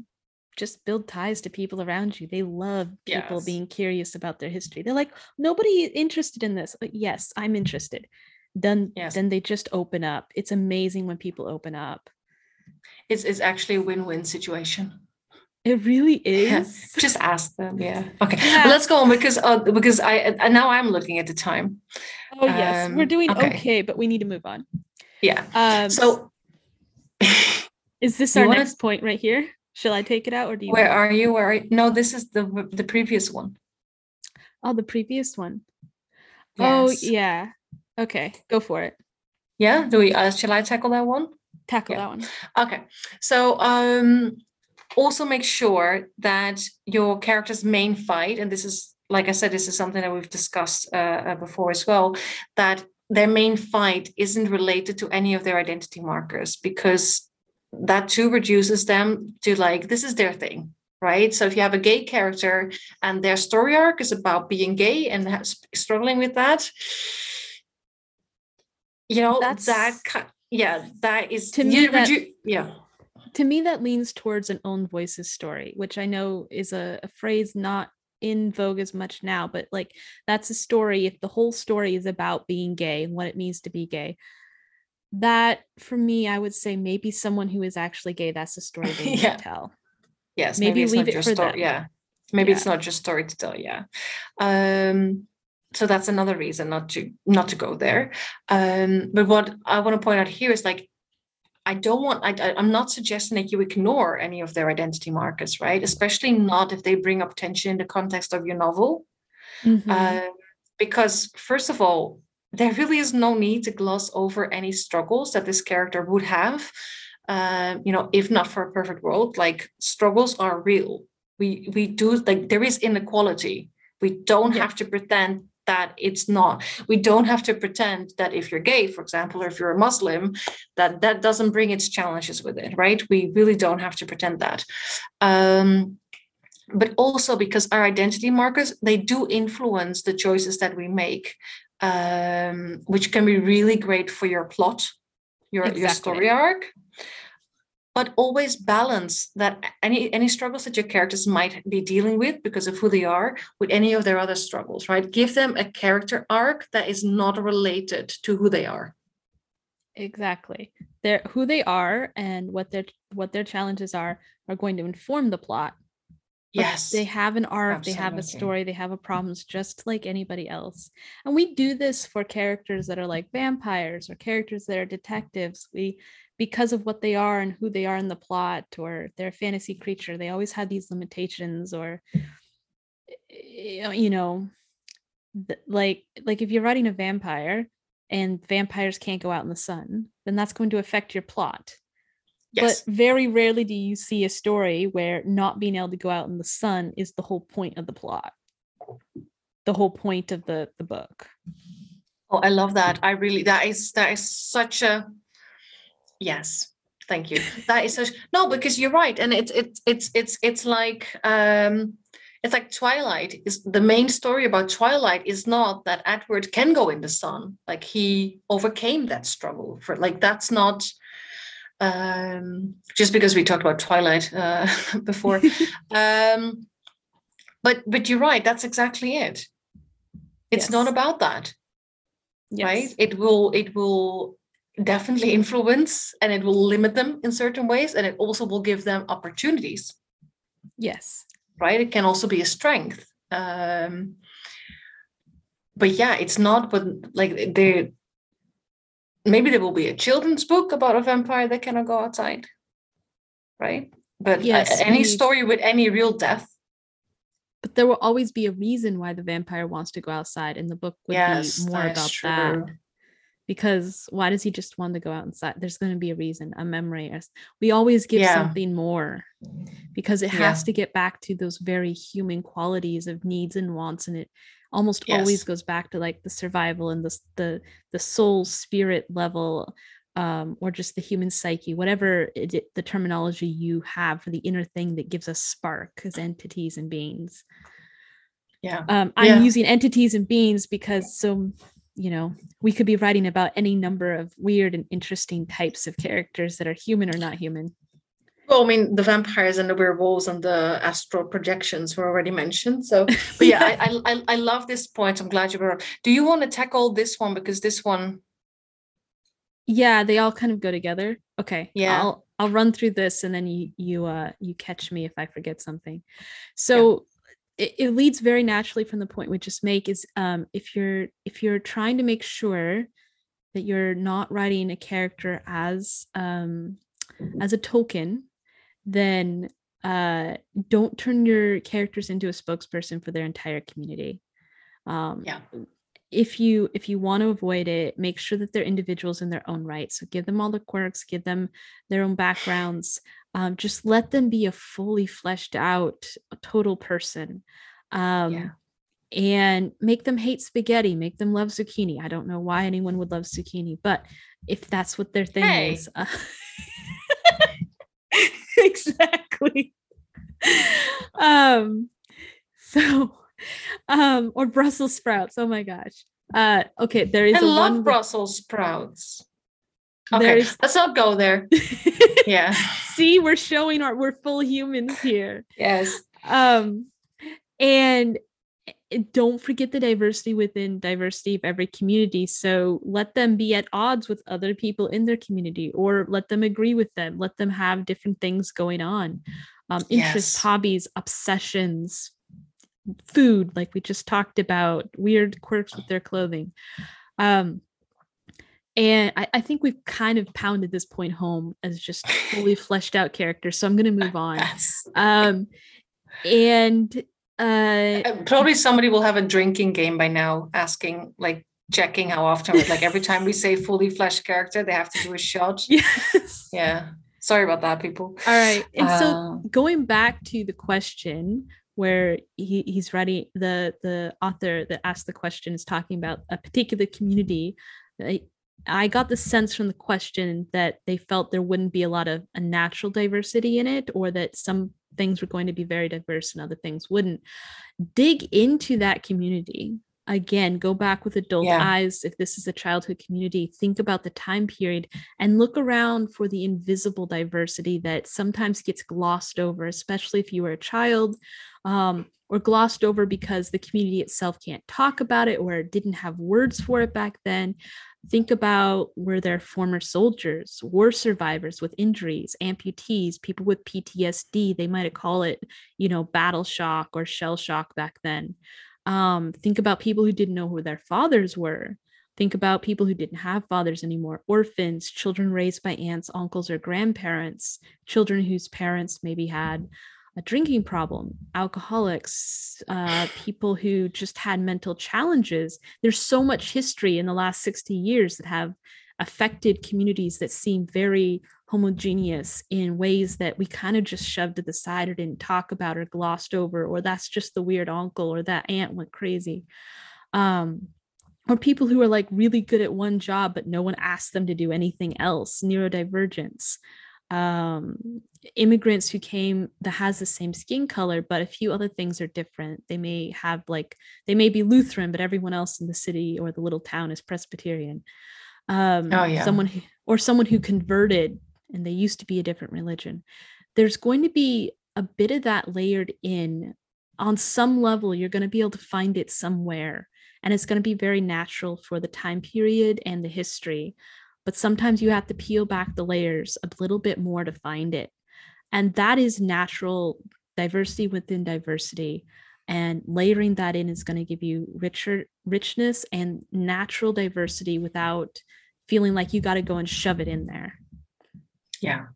just build ties to people around you. They love people yes. being curious about their history. They're like nobody interested in this. But yes i'm interested. Then yes. then they just open up. It's amazing when people open up. It's, it's actually a win-win situation it really is. Just ask them. Yeah. Okay. Yeah. Let's go on because uh, because I uh, now I'm looking at the time. Oh yes, um, we're doing okay. okay. but we need to move on. Yeah. Um, so is this our wanna... next point right here? Shall I take it out or do you? Where are you? Where are you? No, this is the the previous one. Oh, the previous one. Oh, yes. Oh yeah. Okay, go for it. Yeah. Do we? Uh, shall I tackle that one? Tackle yeah. that one. Okay. So um also make sure that your character's main fight, and this is, like I said, this is something that we've discussed uh, uh, before as well, that their main fight isn't related to any of their identity markers because that too reduces them to like, this is their thing. Right. So if you have a gay character and their story arc is about being gay and struggling with that, you know, That's, that, yeah, that is to me, that, redu- yeah to me that leans towards an own voices story which i know is a, a, phrase not in vogue as much now but like that's a story if the whole story is about being gay and what it means to be gay. That for me i would say maybe someone who is actually gay that's a story they yeah. tell. Yes maybe, maybe leave it for story, them. yeah. Maybe yeah. it's not just story to tell yeah. Um so that's another reason not to not to go there. Um but what i want to point out here is like I don't want, I, I'm not suggesting that you ignore any of their identity markers, right? Especially not if they bring up tension in the context of your novel. Mm-hmm. Uh, because first of all there really is no need to gloss over any struggles that this character would have uh, you know if not for a perfect world like struggles are real we we do like there is inequality we don't yeah. have to pretend that it's not. We don't have to pretend that if you're gay for example or if you're a muslim that that doesn't bring its challenges with it right? We really don't have to pretend that. Um, but also because our identity markers they do influence the choices that we make um, which can be really great for your plot your, exactly. your story arc but always balance that any any struggles that your characters might be dealing with because of who they are with any of their other struggles right? Give them a character arc that is not related to who they are. Exactly. They're who they are and what their what their challenges are are going to inform the plot. Yes. they have an arc Absolutely. they have a story they have a problems just like anybody else. And we do this for characters that are like vampires or characters that are detectives. We because of what they are and who they are in the plot or their fantasy creature they always had these limitations or eh, eh, you know like like if you're writing a vampire and vampires can't go out in the sun then that's going to affect your plot. Yes. but very rarely do you see a story where not being able to go out in the sun is the whole point of the plot. The whole point of the the book. Oh i love that. I really that is that is such a Yes. Thank you. That is such no, because you're right. And it's it's it's it's it's like um it's like Twilight is the main story about Twilight is not that Edward can go in the sun. Like he overcame that struggle for like that's not um just because we talked about Twilight uh before. um but but you're right, that's exactly it. It's yes. not about that. Yes. Right? It will it will definitely influence and it will limit them in certain ways and it also will give them opportunities. Yes. Right? It can also be a strength. Um but yeah it's not but like there maybe there will be a children's book about a vampire that cannot go outside. Right? But yes, any we... story with any real death. But there will always be a reason why the vampire wants to go outside and the book would yes, be more about true. that because why does he just want to go out outside there's going to be a reason a memory we always give yeah. something more because it has yeah. to get back to those very human qualities of needs and wants and it almost yes. always goes back to like the survival and the the the soul spirit level um, or just the human psyche whatever it, the terminology you have for the inner thing that gives us spark as entities and beings yeah um, i'm yeah. using entities and beings because so you know we could be writing about any number of weird and interesting types of characters that are human or not human well, I mean, the vampires and the werewolves and the astral projections were already mentioned. So, but yeah, I, I I love this point. I'm glad you brought. Up. Do you want to tackle this one because this one? Yeah, they all kind of go together. Okay. Yeah. I'll I'll run through this and then you you uh you catch me if I forget something. So it, it leads very naturally from the point we just make is um, if you're if you're trying to make sure that you're not writing a character as um, as a token then uh, don't turn your characters into a spokesperson for their entire community. Um, yeah. if you if you want to avoid it make sure that they're individuals in their own right. So give them all the quirks give them their own backgrounds um, just let them be a fully fleshed out total person um, yeah. and make them hate spaghetti make them love zucchini i don't know why anyone would love zucchini but if that's what their thing hey. is uh, exactly um so um or brussels sprouts oh my gosh uh okay there is I love one brussels sprouts Okay, There's... let's not go there. yeah. See, we're showing our we're full humans here. Yes. Um, and eh, don't forget the diversity within diversity of every community. So let them be at odds with other people in their community, or let them agree with them. Let them have different things going on, um, interests, yes. hobbies, obsessions, food, like we just talked about, weird quirks with their clothing. Um, and I, I, think we've kind of pounded this point home as just fully fleshed out characters. So I'm going to move on. Yes. Um, and Uh, uh, probably somebody will have a drinking game by now, asking like checking how often. Like every time we say fully fleshed character, they have to do a shot. Yes. Yeah. Sorry about that, people. All right. And uh, so going back to the question where he, he's writing the the author that asked the question is talking about a particular community I got the sense from the question that they felt there wouldn't be a lot of a natural diversity in it, or that some things were going to be very diverse and other things wouldn't. Dig into that community. Again, go back with adult yeah. eyes. If this is a childhood community, think about the time period and look around for the invisible diversity that sometimes gets glossed over, especially if you were a child um, or glossed over because the community itself can't talk about it or didn't have words for it back then. Think about were there former soldiers, war survivors with injuries, amputees, people with PTSD. They might call it, you know, battle shock or shell shock back then. Um, think about people who didn't know who their fathers were. Think about people who didn't have fathers anymore, orphans, children raised by aunts, uncles, or grandparents, children whose parents maybe had a drinking problem, alcoholics, uh, people who just had mental challenges. There's so much history in the last 60 years that have affected communities that seem very homogeneous in ways that we kind of just shoved to the side or didn't talk about or glossed over, or that's just the weird uncle or that aunt went crazy. Um, or people who are like really good at one job, but no one asked them to do anything else, neurodivergence um, immigrants who came that has the same skin color, but a few other things are different. They may have like they may be Lutheran, but everyone else in the city or the little town is Presbyterian. Um, oh yeah, someone who, or someone who converted and they used to be a different religion. There's going to be a bit of that layered in on some level. You're going to be able to find it somewhere, and it's going to be very natural for the time period and the history but sometimes you have to peel back the layers a little bit more to find it. And that is natural diversity within diversity. And layering that in is going to give you richer richness and natural diversity without feeling like you got to go and shove it in there. Yeah.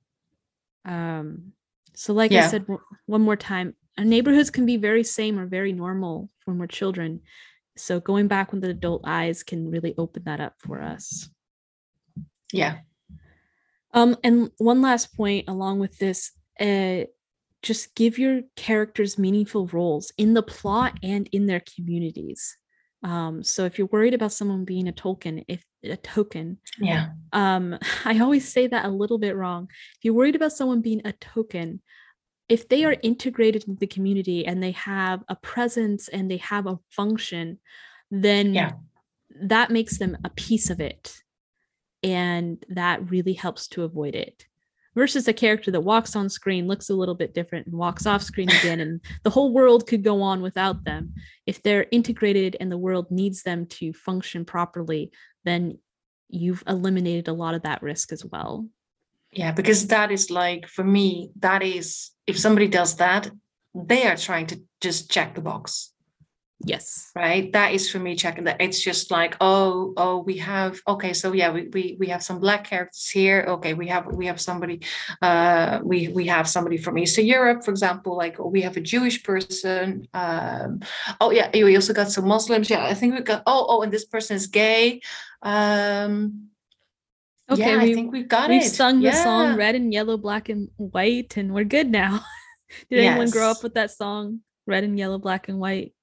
Um, so like yeah. I said one more time, our neighborhoods can be very same or very normal when we're children. So going back with the adult eyes can really open that up for us. Yeah. Um, and one last point along with this, uh, just give your characters meaningful roles in the plot and in their communities. Um, so if you're worried about someone being a token, if a token, yeah. Um, I always say that a little bit wrong. If you're worried about someone being a token, if they are integrated into the community and they have a presence and they have a function, then yeah. that makes them a piece of it and that really helps to avoid it. Versus a character that walks on screen looks a little bit different and walks off screen again and the whole world could go on without them. If they're integrated and the world needs them to function properly then you've eliminated a lot of that risk as well. Yeah because that is like for me that is if somebody does that they are trying to just check the box yes. Right? That is for me checking that. It's just like oh oh we have okay so yeah we, we we have some black characters here. Okay we have we have somebody uh we we have somebody from eastern europe for example like oh, we have a jewish person um oh yeah we also got some muslims. Yeah i think we got oh oh and this person is gay. Um okay yeah, we, i think we got we it. we sung yeah. the song red and yellow black and white and we're good now. Did yes. anyone grow up with that song red and yellow black and white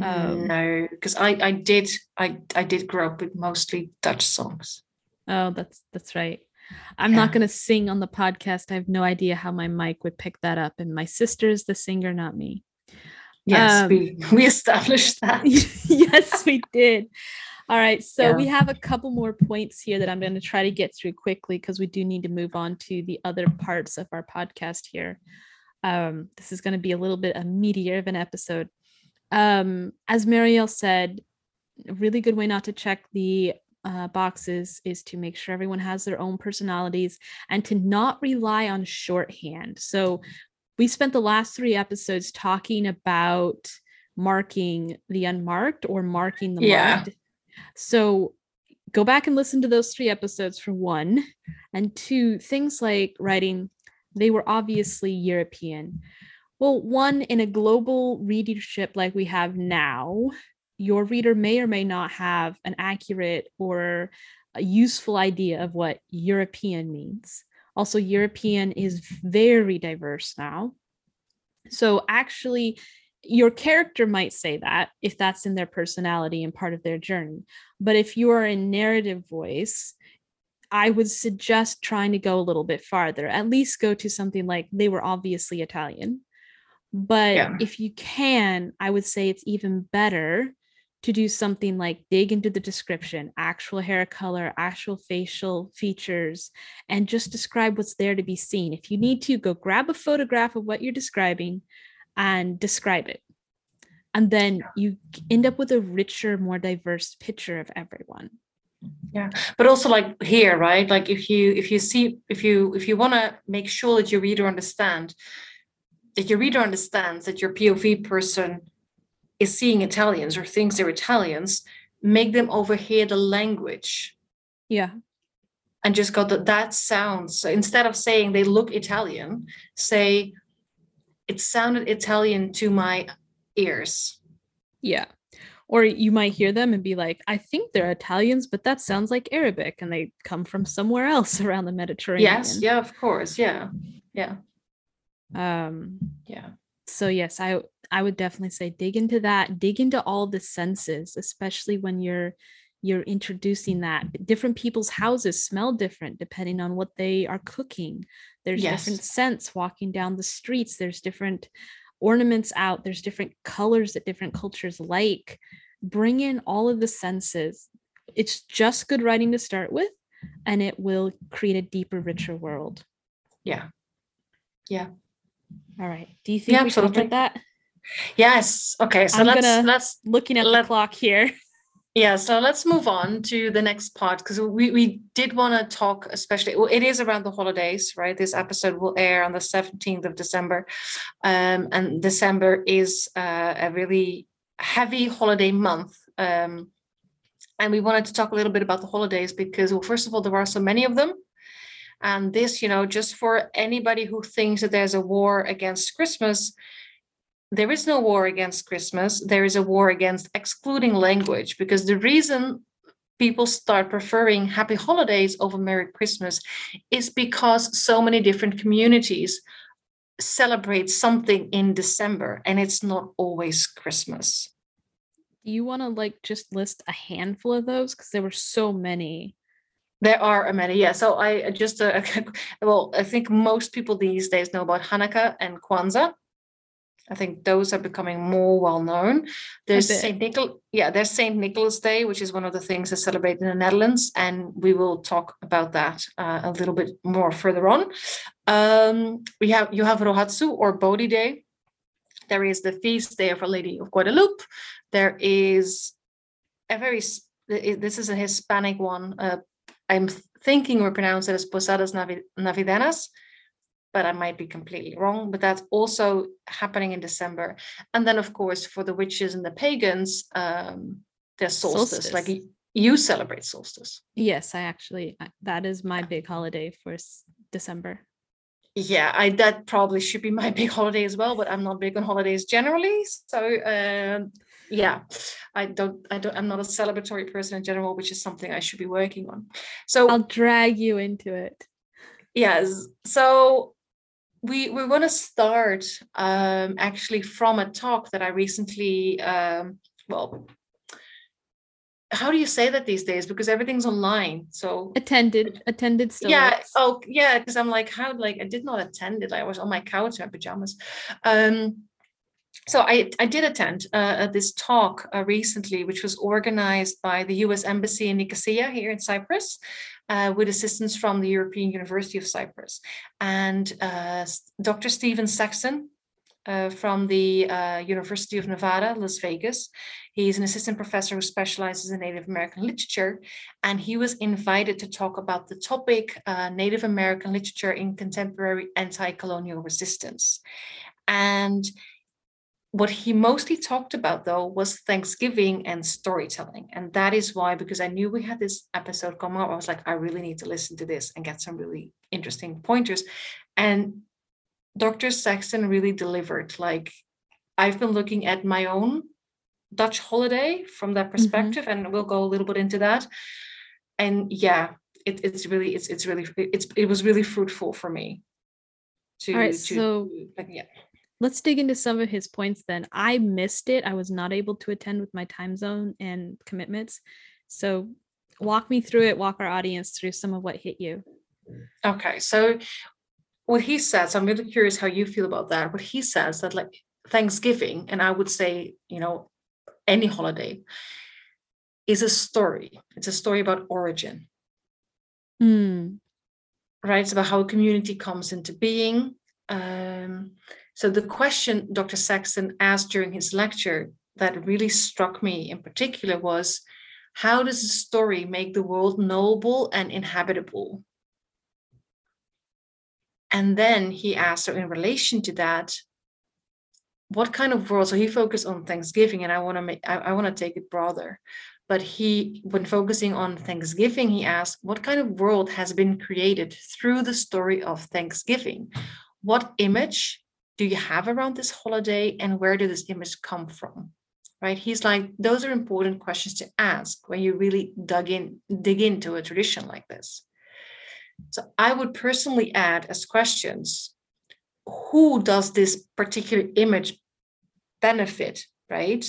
um, no, because I I did I I did grow up with mostly Dutch songs. Oh, that's that's right. I'm yeah. not going to sing on the podcast. I have no idea how my mic would pick that up. And my sister's the singer, not me. Yes, um, we, we established that. yes, we did. All right. So yeah. we have a couple more points here that I'm going to try to get through quickly because we do need to move on to the other parts of our podcast here. Um, this is going to be a little bit a meatier of an episode um, as Marielle said, a really good way not to check the uh, boxes is to make sure everyone has their own personalities and to not rely on shorthand. So we spent the last three episodes talking about marking the unmarked or marking the yeah. marked. So go back and listen to those three episodes for one. And two, things like writing, they were obviously European Well, one in a global readership like we have now, your reader may or may not have an accurate or a useful idea of what European means. Also, mm-hmm. European is very diverse now. So, actually, your character might say that if that's in their personality and part of their journey. But if you are in narrative voice, I would suggest trying to go a little bit farther, at least go to something like they were obviously Italian. But yeah. if you can, I would say it's even better to do something like dig into the description, actual hair color, actual facial features, and just describe what's there to be seen. If you need to, go grab a photograph of what you're describing and describe it. And then you end up with a richer, more diverse picture of everyone. Yeah, but also like here, right? Like if you if you see if you if you want to make sure that your reader understand that your reader understands that your POV person is seeing Italians or thinks they're Italians, make them overhear the language. Yeah. And just go that that sounds so instead of saying they look Italian, say it sounded Italian to my ears. Yeah. Or you might hear them and be like, I think they're Italians, but that sounds like Arabic and they come from somewhere else around the Mediterranean. Yes, yeah, of course. Yeah. Yeah. Um yeah. So yes, I I would definitely say dig into that, dig into all the senses, especially when you're you're introducing that. Different people's houses smell different depending on what they are cooking. There's yes. different scents walking down the streets. There's different ornaments out. There's different colors that different cultures like. Bring in all of the senses. It's just good writing to start with, and it will create a deeper, richer world. Yeah. Yeah. All right. Do you think yeah, we absolutely. covered that? Yes. Okay. So I'm let's let's looking at let, the clock here. Yeah, so let's move on to the next part because we, we did want to talk, especially, well, it is around the holidays, right? This episode will air on the 17th of December. Um, and December is uh, a really heavy holiday month. Um, and we wanted to talk a little bit about the holidays because, well, first of all, there are so many of them. And this, you know, just for anybody who thinks that there's a war against Christmas, there is no war against Christmas. There is a war against excluding language because the reason people start preferring happy holidays over Merry Christmas is because so many different communities celebrate something in December and it's not always Christmas. Do you want to like just list a handful of those? Because there were so many. There are many, yeah. So I just, uh, well, I think most people these days know about Hanukkah and Kwanzaa. I think those are becoming more well known. There's Saint Nicholas, yeah, there's Saint Nicholas Day, which is one of the things that celebrate in the Netherlands, and we will talk about that uh, a little bit more further on. Um, we have you have Rohatsu or Bodhi Day. There is the feast day of Our Lady of Guadalupe. There is a very this is a Hispanic one. Uh, I'm thinking we pronounce it as Posadas Navideñas but I might be completely wrong. But that's also happening in December. And then, of course, for the witches and the pagans, um, there's solstice. solstice. Like you celebrate solstice. Yes, I actually that is my big holiday for December. Yeah, I that probably should be my big holiday as well, but I'm not big on holidays generally. So uh, yeah, I don't, I don't, I'm not a celebratory person in general, which is something I should be working on. So I'll drag you into it. Yes. So we we want to start um, actually from a talk that I recently um, well how do you say that these days because everything's online so attended attended still yeah works. oh yeah because i'm like how like i did not attend it i was on my couch in my pajamas um so I, I did attend uh, this talk uh, recently, which was organized by the U.S. Embassy in Nicosia here in Cyprus, uh, with assistance from the European University of Cyprus. And uh, Dr. Stephen Saxon uh, from the uh, University of Nevada, Las Vegas. He's an assistant professor who specializes in Native American literature, and he was invited to talk about the topic uh, Native American literature in contemporary anti colonial resistance. And what he mostly talked about though was Thanksgiving and storytelling. And that is why, because I knew we had this episode come up, I was like, I really need to listen to this and get some really interesting pointers. And Dr. Saxton really delivered. Like I've been looking at my own Dutch holiday from that mm-hmm. perspective, mm-hmm. and we'll go a little bit into that. And yeah, it, it's really it's it's really it's it was really fruitful for me. To, All right, to, so yeah. Let's dig into some of his points then. I missed it. I was not able to attend with my time zone and commitments. So walk me through it, walk our audience through some of what hit you. Okay. So what he says, I'm really curious how you feel about that. What he says that like Thanksgiving, and I would say, you know, any holiday, is a story. It's a story about origin. Mm. Right? It's about how a community comes into being. Um, so the question Dr. Saxton asked during his lecture that really struck me in particular was how does a story make the world knowable and inhabitable? And then he asked, so in relation to that, what kind of world? So he focused on Thanksgiving, and I want to make I, I want to take it broader. But he, when focusing on Thanksgiving, he asked, what kind of world has been created through the story of Thanksgiving? What image do you have around this holiday, and where did this image come from? right? He's like those are important questions to ask when you really dug in dig into a tradition like this. So i would personally add as questions who does this particular image benefit right?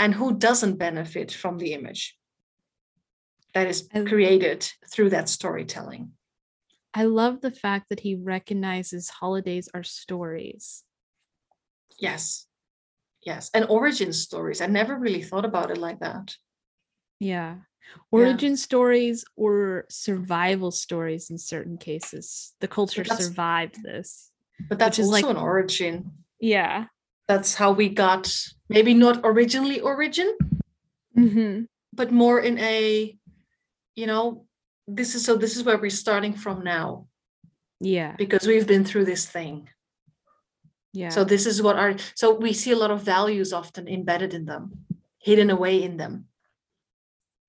And who doesn't benefit from the image that is created through that storytelling i love the fact that he recognizes holidays are stories. Yes. Yes and origin stories i never really thought about it like that. Yeah origin yeah. stories or survival stories in certain cases the culture survived this but that's also like, an origin. Yeah. That's how we got maybe not originally origin mm-hmm. but more in a you know this is so this is where we're starting from now. Yeah. Because we've been through this thing. Yeah. So this is what our so we see a lot of values often embedded in them hidden away in them.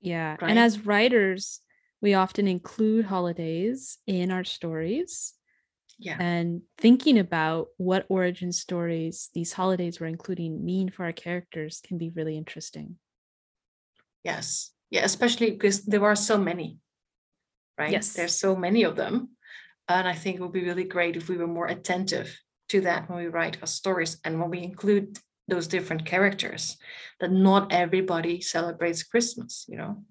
Yeah right? and as writers we often include holidays in our stories. Yeah. And thinking about what origin stories these holidays we're including mean for our characters can be really interesting. Yes. Yeah especially because there are so many right? Yes. There's so many of them. And i think it would be really great if we were more attentive to that when we write our stories and when we include those different characters that not everybody celebrates christmas you know?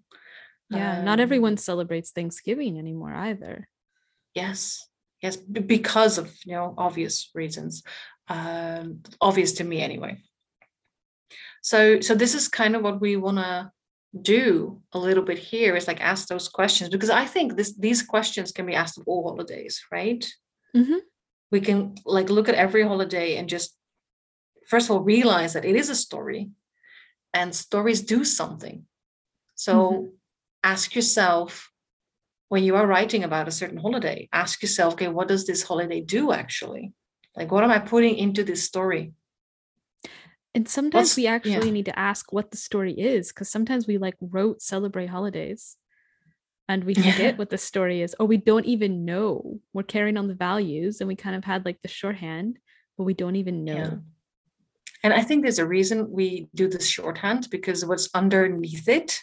Yeah um, not everyone celebrates thanksgiving anymore either. Yes yes because of you know obvious reasons um obvious to me anyway. So so this is kind of what we want to do a little bit here is like ask those questions because i think this these questions can be asked of all holidays right? Mm-hmm. We can like look at every holiday and just first of all realize that it is a story and stories do something. So mm-hmm. ask yourself when you are writing about a certain holiday ask yourself okay what does this holiday do actually? Like what am i putting into this story and sometimes What's, we actually yeah. need to ask what the story is because sometimes we like rote celebrate holidays and we forget yeah. what the story is or we don't even know we're carrying on the values and we kind of had like the shorthand but we don't even know yeah. and i think there's a reason we do this shorthand because what's underneath it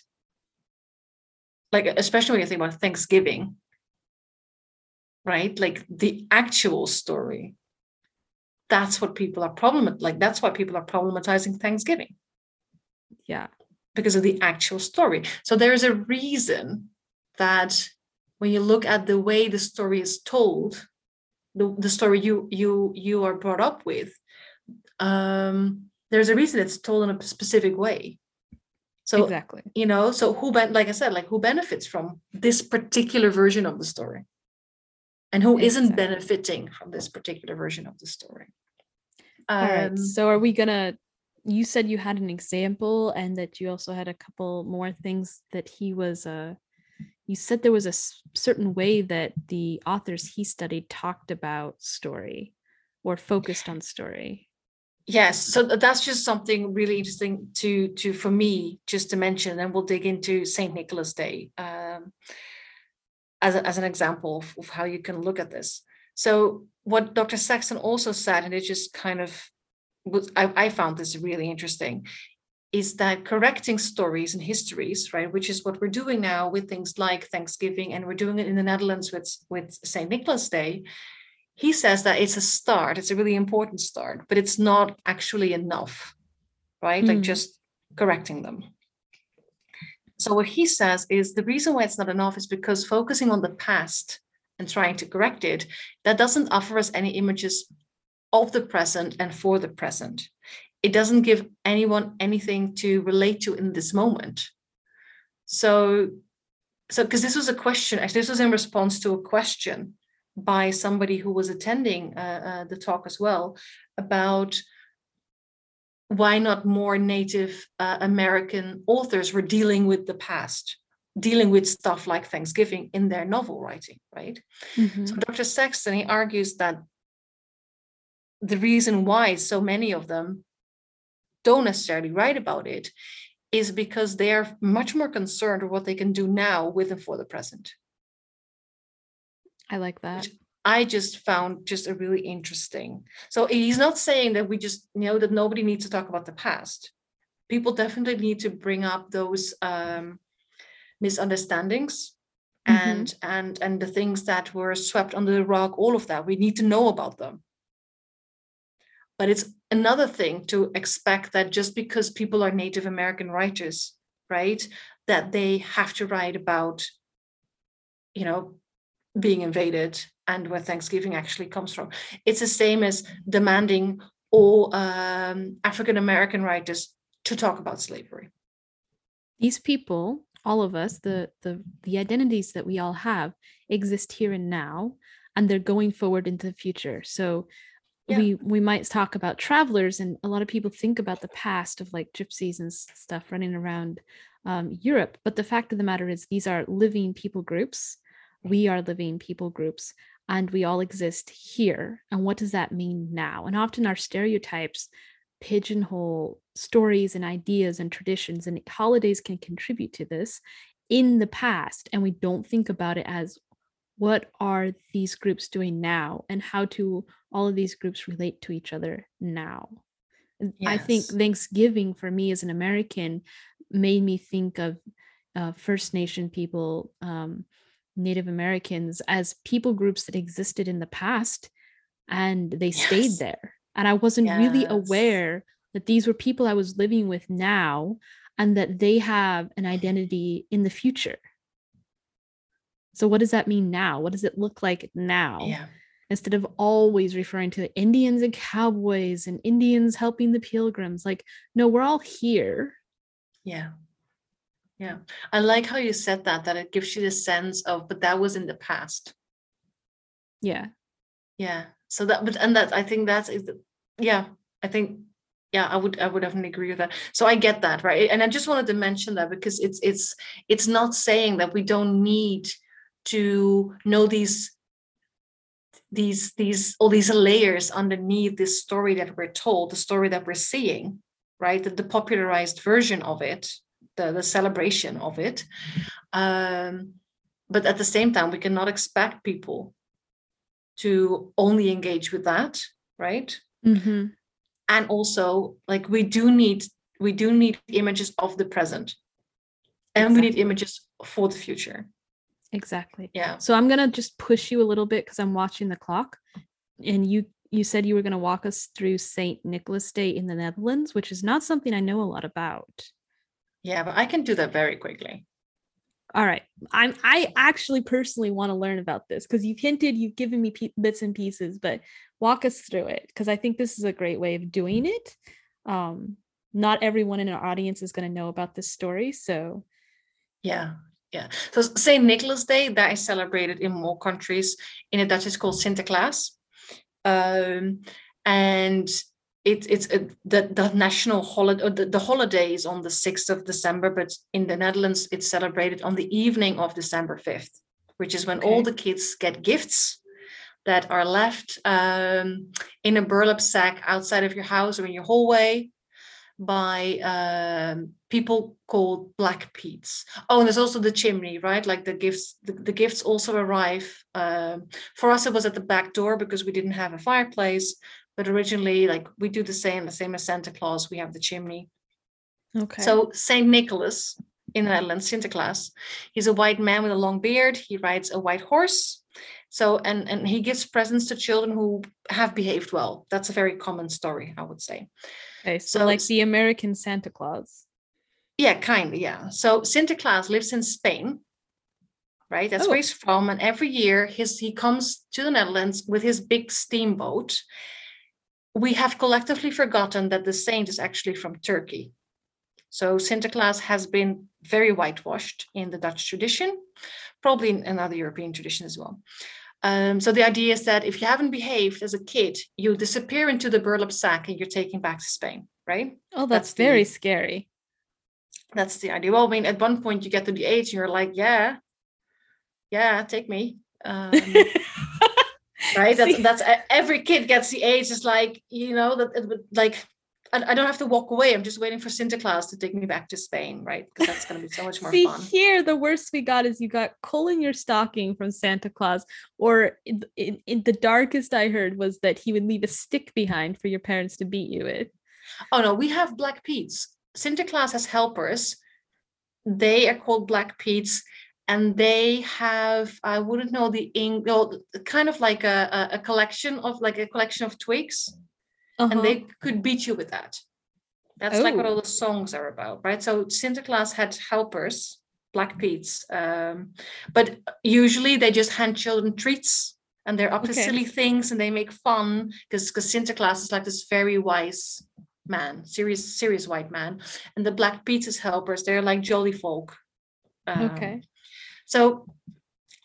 like especially when you think about thanksgiving right like the actual story that's what people are problem like that's why people are problematizing thanksgiving. Yeah. Because of the actual story. So there's a reason that when you look at the way the story is told, the, the story you you you are brought up with, um, there's a reason it's told in a specific way. So exactly, you know, so who ben- like I said, like who benefits from this particular version of the story, and who exactly. not benefiting from this particular version of the story. Um, All right. Um, so are we gonna? You said you had an example, and that you also had a couple more things that he was uh you said there was a certain way that the authors he studied talked about story or focused on story yes so that's just something really interesting to to for me just to mention and we'll dig into saint nicholas day um, as, a, as an example of, of, how you can look at this So what Dr. Saxton also said, and it just kind of was, I, I found this really interesting, is that correcting stories and histories, right, which is what we're doing now with things like Thanksgiving, and we're doing it in the Netherlands with with Saint Nicholas Day. He says that it's a start, it's a really important start, but it's not actually enough, right? Mm. Like just correcting them. So what he says is the reason why it's not enough is because focusing on the past and trying to correct it, that doesn't offer us any images of the present and for the present. It doesn't give anyone anything to relate to in this moment. So, so because this was a question, actually, this was in response to a question by somebody who was attending uh, uh, the talk as well about why not more Native uh, American authors were dealing with the past, dealing with stuff like Thanksgiving in their novel writing, right? Mm-hmm. So Dr. Saxton he argues that the reason why so many of them don't necessarily write about it is because they are much more concerned with what they can do now with and for the present. I like that. Which I just found just a really interesting. So he's not saying that we just you know that nobody needs to talk about the past. People definitely need to bring up those um, misunderstandings mm-hmm. and and and the things that were swept under the rug. All of that we need to know about them. But it's another thing to expect that just because people are Native American writers, right, that they have to write about, you know, being invaded and where Thanksgiving actually comes from. It's the same as demanding all um, African American writers to talk about slavery. These people, all of us, the the the identities that we all have exist here and now, and they're going forward into the future. So yeah. we we might talk about travelers, and a lot of people think about the past of like gypsies and stuff running around um, Europe. But the fact of the matter is, these are living people groups. We are living people groups and we all exist here. And what does that mean now? And often our stereotypes pigeonhole stories and ideas and traditions, and holidays can contribute to this in the past. And we don't think about it as what are these groups doing now and how do all of these groups relate to each other now. Yes. I think Thanksgiving for me as an American made me think of uh, First Nation people, um, Native Americans as people groups that existed in the past and they yes. stayed there. And I wasn't yes. really aware that these were people I was living with now and that they have an identity in the future. So, what does that mean now? What does it look like now? Yeah. Instead of always referring to Indians and cowboys and Indians helping the pilgrims, like, no, we're all here. Yeah. Yeah. I like how you said that, that it gives you the sense of, but that was in the past. Yeah. Yeah. So that, but, and that, I think that's, yeah, I think, yeah, I would, I would definitely agree with that. So I get that, right? And I just wanted to mention that because it's, it's, it's not saying that we don't need to know these these these all these layers underneath this story that we're told the story that we're seeing right the, the popularized version of it the, the celebration of it. Um, but at the same time, we cannot expect people to only engage with that, right? Mm-hmm. And also, like we do need we do need images of the present, and exactly. we need images for the future. Exactly. Yeah. So I'm gonna just push you a little bit because I'm watching the clock, and you you said you were gonna walk us through Saint Nicholas Day in the Netherlands, which is not something I know a lot about. Yeah, but I can do that very quickly. All right. I'm I actually personally want to learn about this because you've hinted, you've given me p- bits and pieces, but walk us through it because I think this is a great way of doing it. Um, not everyone in our audience is going to know about this story, so yeah, yeah. So Saint Nicholas Day that is celebrated in more countries. In the Dutch, is called Sinterklaas, um, and it, it's a, the, the national holiday, the, the holiday is on the 6th of December, but in the Netherlands, it's celebrated on the evening of December 5th, which is when okay. all the kids get gifts that are left um, in a burlap sack outside of your house or in your hallway. by um, people called Black Pete's. Oh, and there's also the chimney, right? Like the gifts, the, the gifts also arrive. Um, for us, it was at the back door because we didn't have a fireplace. But originally, like we do the same, the same as Santa Claus, we have the chimney. Okay. So Saint Nicholas in the Netherlands, Sinterklaas, he's a white man with a long beard. He rides a white horse. So and and he gives presents to children who have behaved well. That's a very common story, I would say. Okay, so, so like the American Santa Claus. Yeah, kind of, yeah. So Sinterklaas lives in Spain, right? That's oh. where he's from. And every year his he comes to the Netherlands with his big steamboat. We have collectively forgotten that the saint is actually from Turkey. So Sinterklaas has been very whitewashed in the Dutch tradition, probably in another European tradition as well. Um, so the idea is that if you haven't behaved as a kid, you disappear into the burlap sack and you're taken back to Spain, right? Oh, that's, that's very the, scary. That's the idea. Well, I mean, at one point you get to the age and you're like, yeah, yeah, take me. Um, right? That's that's every kid gets the age. It's like you know that like I don't have to walk away. I'm just waiting for Sinterklaas to take me back to Spain, right? Because that's going to be so much more See, fun. Here, the worst we got is you got coal in your stocking from Santa Claus, or in, in, in, the darkest I heard was that he would leave a stick behind for your parents to beat you with. Oh no, we have Black Pete's. Sinterklaas has helpers. They are called Black Pete's, and they have I wouldn't know the ink, well, kind of like a, a collection of like a collection of twigs uh-huh. and they could beat you with that. That's oh. like what all the songs are about, right? So Sinterklaas had helpers, Black Pete's, um, but usually they just hand children treats and they're up okay. to silly things and they make fun because because Sinterklaas is like this very wise man, serious serious white man, and the Black Pete's helpers they're like jolly folk. Um, okay. So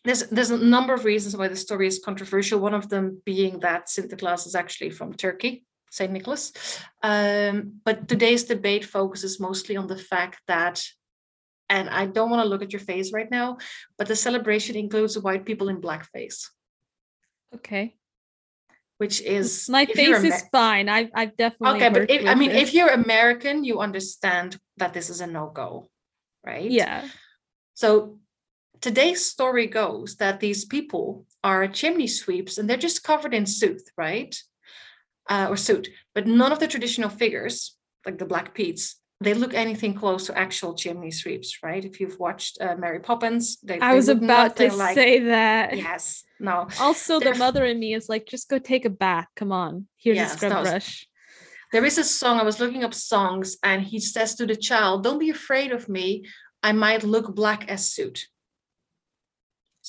there's there's a number of reasons why the story is controversial. One of them being that Sinterklaas is actually from Turkey. St. Nicholas. Um, but today's debate focuses mostly on the fact that, and I don't want to look at your face right now, but the celebration includes white people in blackface. Okay. Which is my face Amer- is fine. I've I've definitely okay, but if, I mean, if you're American, you understand that this is a no go, right? Yeah. So today's story goes that these people are chimney sweeps and they're just covered in soot, right? uh, or suit, but none of the traditional figures, like the Black Pete's, they look anything close to actual chimney sweeps, right? If you've watched uh, Mary Poppins, they, I they was about to like, say that. Yes, no. Also, the mother in me is like, just go take a bath. Come on, here's yes, a scrub no, brush. There is a song. I was looking up songs, and he says to the child, "Don't be afraid of me. I might look black as soot."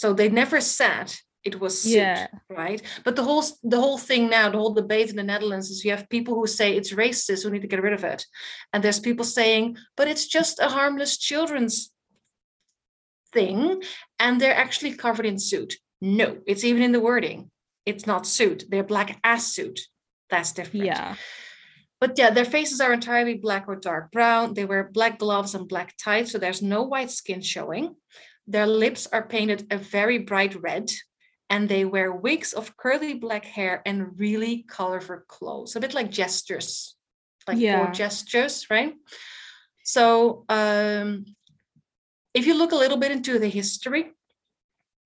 So they never said it was suit, yeah. right? But the whole the whole thing now the whole debate in the netherlands is you have people who say it's racist we need to get rid of it. And there's people saying but it's just a harmless children's thing and they're actually covered in suit no it's even in the wording. It's not suit they're black as suit that's different. Yeah. But yeah their faces are entirely black or dark brown. They wear black gloves and black tights so there's no white skin showing their lips are painted a very bright red and they wear wigs of curly black hair and really colorful clothes, a bit like gestures, like yeah. gestures, right? So um, if you look a little bit into the history,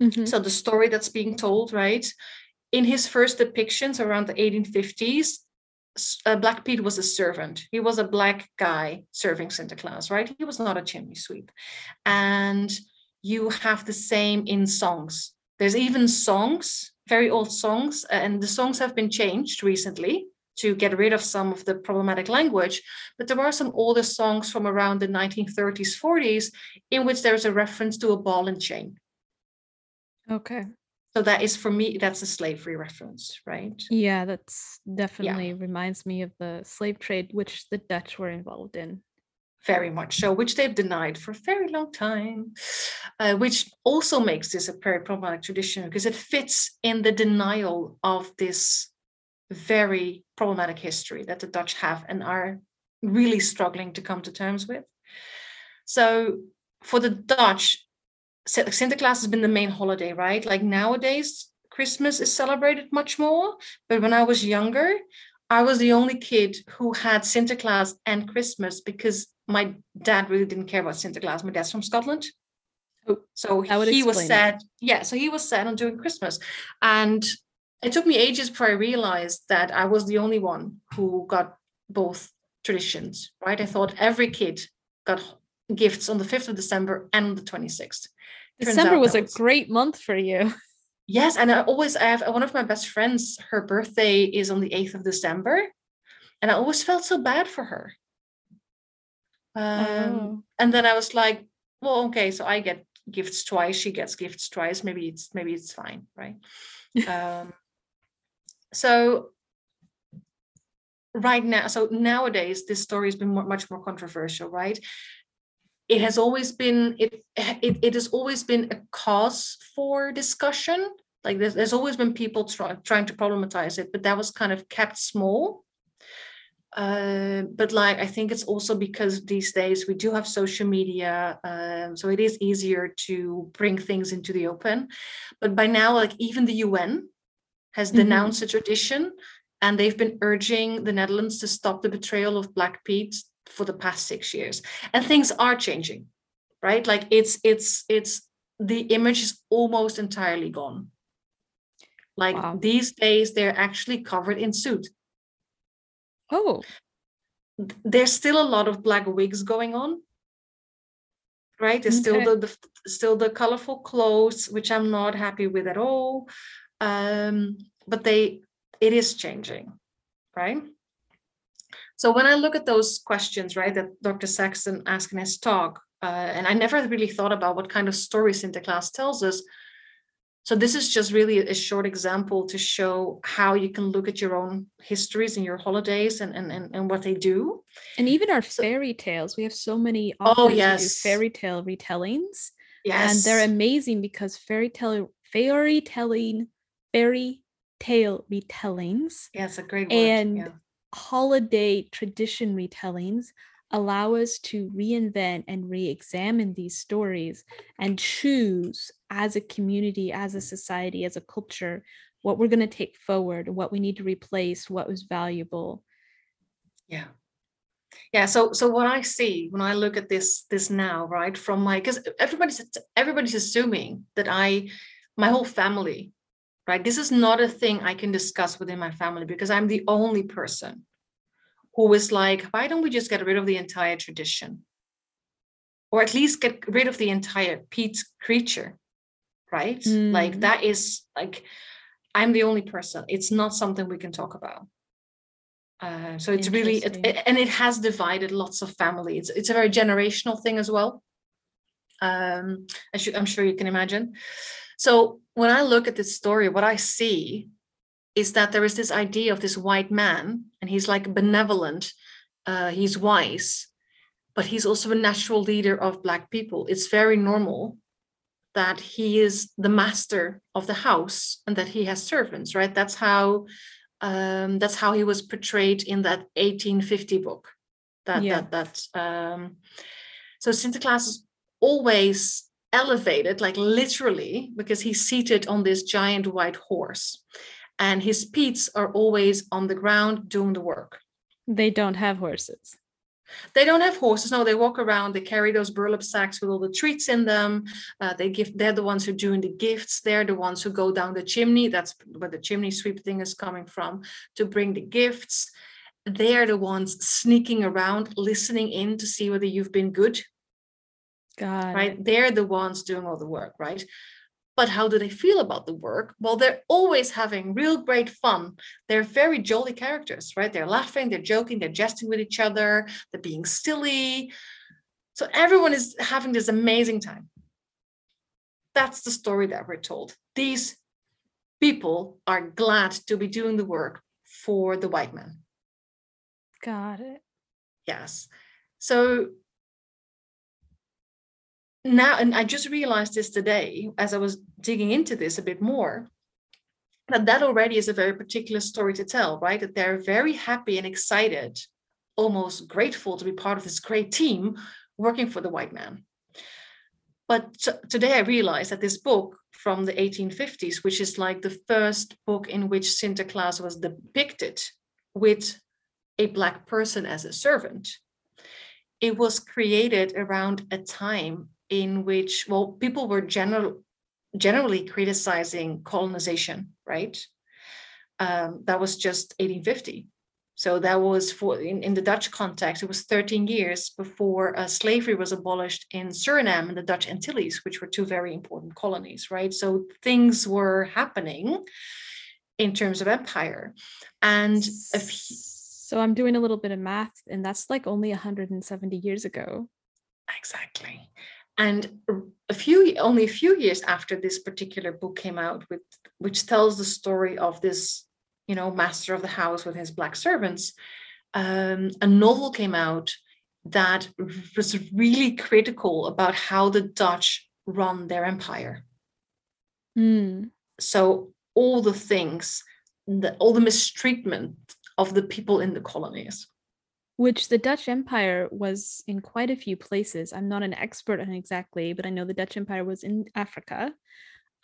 mm-hmm. so the story that's being told, right? In his first depictions around the 1850s, uh, Black Pete was a servant. He was a black guy serving Santa Claus, right? He was not a chimney sweep. And you have the same in songs. There's even songs, very old songs, uh, and the songs have been changed recently to get rid of some of the problematic language. But there are some older songs from around the 1930s, 40s, in which there's a reference to a ball and chain. Okay. So that is for me, that's a slavery reference, right? Yeah, that's definitely yeah. reminds me of the slave trade, which the Dutch were involved in very much so, which they've denied for a very long time, uh, which also makes this a very problematic tradition because it fits in the denial of this very problematic history that the Dutch have and are really struggling to come to terms with. So for the Dutch, Sinterklaas has been the main holiday, right? Like nowadays, Christmas is celebrated much more. But when I was younger, I was the only kid who had Sinterklaas and Christmas because my dad really didn't care about Sinterklaas. My dad's from Scotland. Oh, so he was sad. It. Yeah, so he was sad on doing Christmas. And it took me ages before I realized that I was the only one who got both traditions, right? I thought every kid got gifts on the 5th of December and the 26th. December was a great month for you. Yes, and I always I have one of my best friends, her birthday is on the 8th of December. And I always felt so bad for her. Um, oh. and then I was like, well, okay, so I get gifts twice, she gets gifts twice. Maybe it's maybe it's fine, right? um, so right now, so nowadays this story has been more, much more controversial, right? it has always been it, it it has always been a cause for discussion like there's, there's always been people try, trying to problematize it but that was kind of kept small uh, but like i think it's also because these days we do have social media um, so it is easier to bring things into the open. But by now like even the un has mm-hmm. denounced the tradition and they've been urging the netherlands to stop the betrayal of black pete for the past six years. And things are changing right? Like it's it's it's the image is almost entirely gone. Like wow. these days they're actually covered in suit oh there's still a lot of black wigs going on right there's okay. still the, the still the colorful clothes which i'm not happy with at all um but they it is changing right so when I look at those questions, right, that Dr. Saxton asked in his talk, uh, and I never really thought about what kind of story Sinterklaas tells us. So this is just really a short example to show how you can look at your own histories and your holidays and and, and, and what they do. And even our fairy tales. We have so many oh yes fairy tale retellings. Yes. And they're amazing because fairy tale fairy telling fairy tale retellings. Yeah, a great word. And yeah holiday tradition retellings allow us to reinvent and re-examine these stories and choose as a community as a society as a culture what we're going to take forward what we need to replace what was valuable yeah yeah so so what i see when i look at this this now right from my because everybody's everybody's assuming that i my whole family right? This is not a thing I can discuss within my family because I'm the only person who is like, why don't we just get rid of the entire tradition? Or at least get rid of the entire Pete's creature, right? Mm. Like that is like, I'm the only person. It's not something we can talk about. Uh, so it's really, it, it, and it has divided lots of families. It's, it's a very generational thing as well. Um, I I'm sure you can imagine. So when I look at this story, what I see is that there is this idea of this white man, and he's like benevolent, uh, he's wise, but he's also a natural leader of Black people. It's very normal that he is the master of the house and that he has servants, right? That's how um, that's how he was portrayed in that 1850 book. That yeah. that that um, so Sinterklaas is always elevated, like literally, because he's seated on this giant white horse. And his Petes are always on the ground doing the work. They don't have horses. They don't have horses. No, they walk around. They carry those burlap sacks with all the treats in them. Uh, they give. They're the ones who are doing the gifts. They're the ones who go down the chimney. That's where the chimney sweep thing is coming from to bring the gifts. They're the ones sneaking around, listening in to see whether you've been good God. Right. They're the ones doing all the work, right? But how do they feel about the work? Well, they're always having real great fun. They're very jolly characters, right? They're laughing, they're joking, they're jesting with each other, they're being silly. So everyone is having this amazing time. That's the story that we're told. These people are glad to be doing the work for the white man. Got it. Yes. So now and i just realized this today as i was digging into this a bit more that that already is a very particular story to tell right that they're very happy and excited almost grateful to be part of this great team working for the white man but t- today i realized that this book from the 1850s which is like the first book in which sinterklaas was depicted with a black person as a servant. It was created around a time in which, well, people were general, generally criticizing colonization, right? Um, that was just 1850. So that was for in, in the Dutch context, it was 13 years before uh, slavery was abolished in Suriname and the Dutch Antilles, which were two very important colonies, right? So things were happening in terms of empire. And so I'm doing a little bit of math, and that's like only 170 years ago. Exactly. And a few only a few years after this particular book came out, with which tells the story of this you know, master of the house with his black servants, um, a novel came out that was really critical about how the Dutch run their empire. Mm. So all the things, the, all the mistreatment of the people in the colonies. Which the Dutch Empire was in quite a few places. I'm not an expert on exactly, but I know the Dutch Empire was in Africa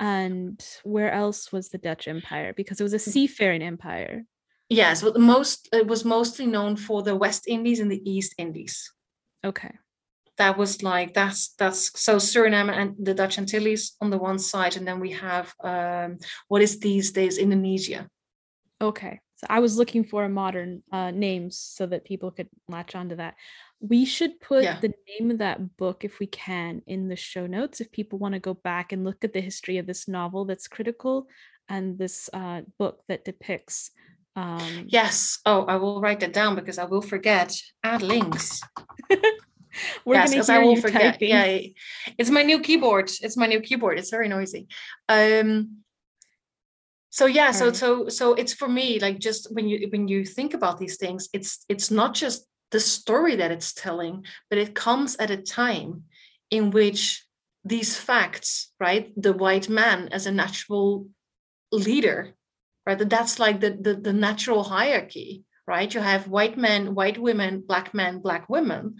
and where else was the Dutch Empire? Because it was a mm. seafaring empire. Yes, but the most it was mostly known for the West Indies and the East Indies. Okay. That was like that's that's so Suriname and the Dutch Antilles on the one side, and then we have um, what is these days Indonesia. Okay, so I was looking for a modern uh, names so that people could latch onto that. We should put yeah. the name of that book if we can in the show notes if people want to go back and look at the history of this novel that's critical and this uh, book that depicts um... yes. Oh i will write that down because i will forget. Add links. We're yes, gonna I will forget. Typing. yeah it's my new keyboard. It's my new keyboard. It's very noisy. Um so yeah so so so it's for me like just when you when you think about these things it's it's not just the story that it's telling, but it comes at a time in which these facts, right, the white man as a natural leader, right, that's like the, the, the natural hierarchy, right? You have white men, white women, black men, black women.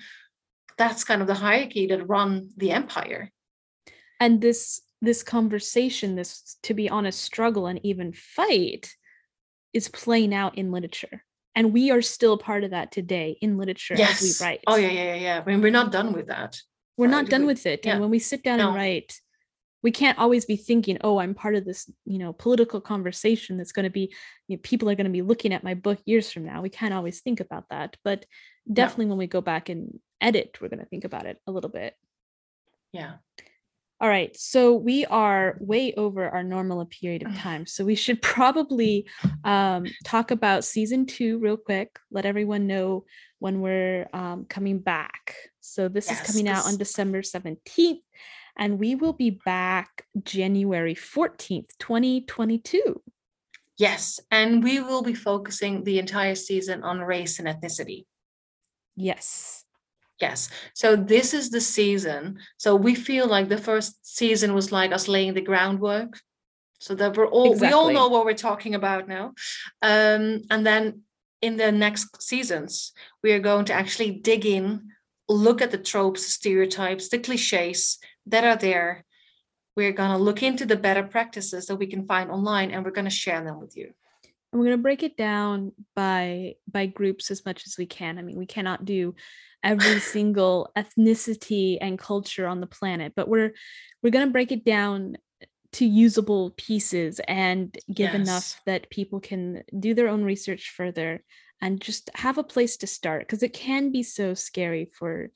That's kind of the hierarchy that run the empire. And this this conversation, this to be honest, struggle and even fight is playing out in literature. And we are still part of that today in literature yes. as we write. Oh yeah yeah yeah i mean we're not done with that. We're not done with it. Yeah. and when we sit down no. and write we can't always be thinking oh i'm part of this you know political conversation that's going to be you know, people are going to be looking at my book years from now. We can't always think about that. But definitely no. when we go back and edit we're going to think about it a little bit. Yeah all right, so we are way over our normal period of time. So we should probably um, talk about season two real quick. Let everyone know when we're um, coming back. So this yes, is coming out on December 17th, and we will be back January 14th, 2022. Yes, and we will be focusing the entire season on race and ethnicity. Yes. Yes. So this is the season. So we feel like the first season was like us laying the groundwork. So that we're all exactly. we all know what we're talking about now. Um, and then in the next seasons, we are going to actually dig in, look at the tropes, stereotypes, the cliches that are there. We're going to look into the better practices that we can find online and we're going to share them with you we're going to break it down by by groups as much as we can i mean we cannot do every single ethnicity and culture on the planet but we're we're going to break it down to usable pieces and give yes. enough that people can do their own research further and just have a place to start because it can be so scary for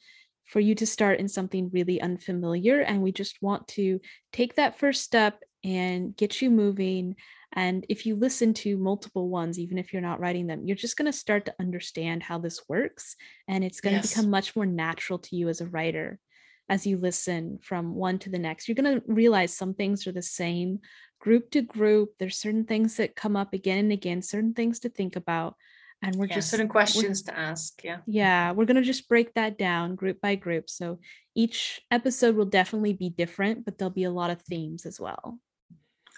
for you to start in something really unfamiliar and we just want to take that first step and get you moving and if you listen to multiple ones, even if you're not writing them, you're just going to start to understand how this works. And it's going yes. to become much more natural to you as a writer as you listen from one to the next. You're going to realize some things are the same group to group. There's certain things that come up again and again, certain things to think about. And we're yeah, just certain questions to ask. Yeah. Yeah. We're going to just break that down group by group. So each episode will definitely be different, but there'll be a lot of themes as well.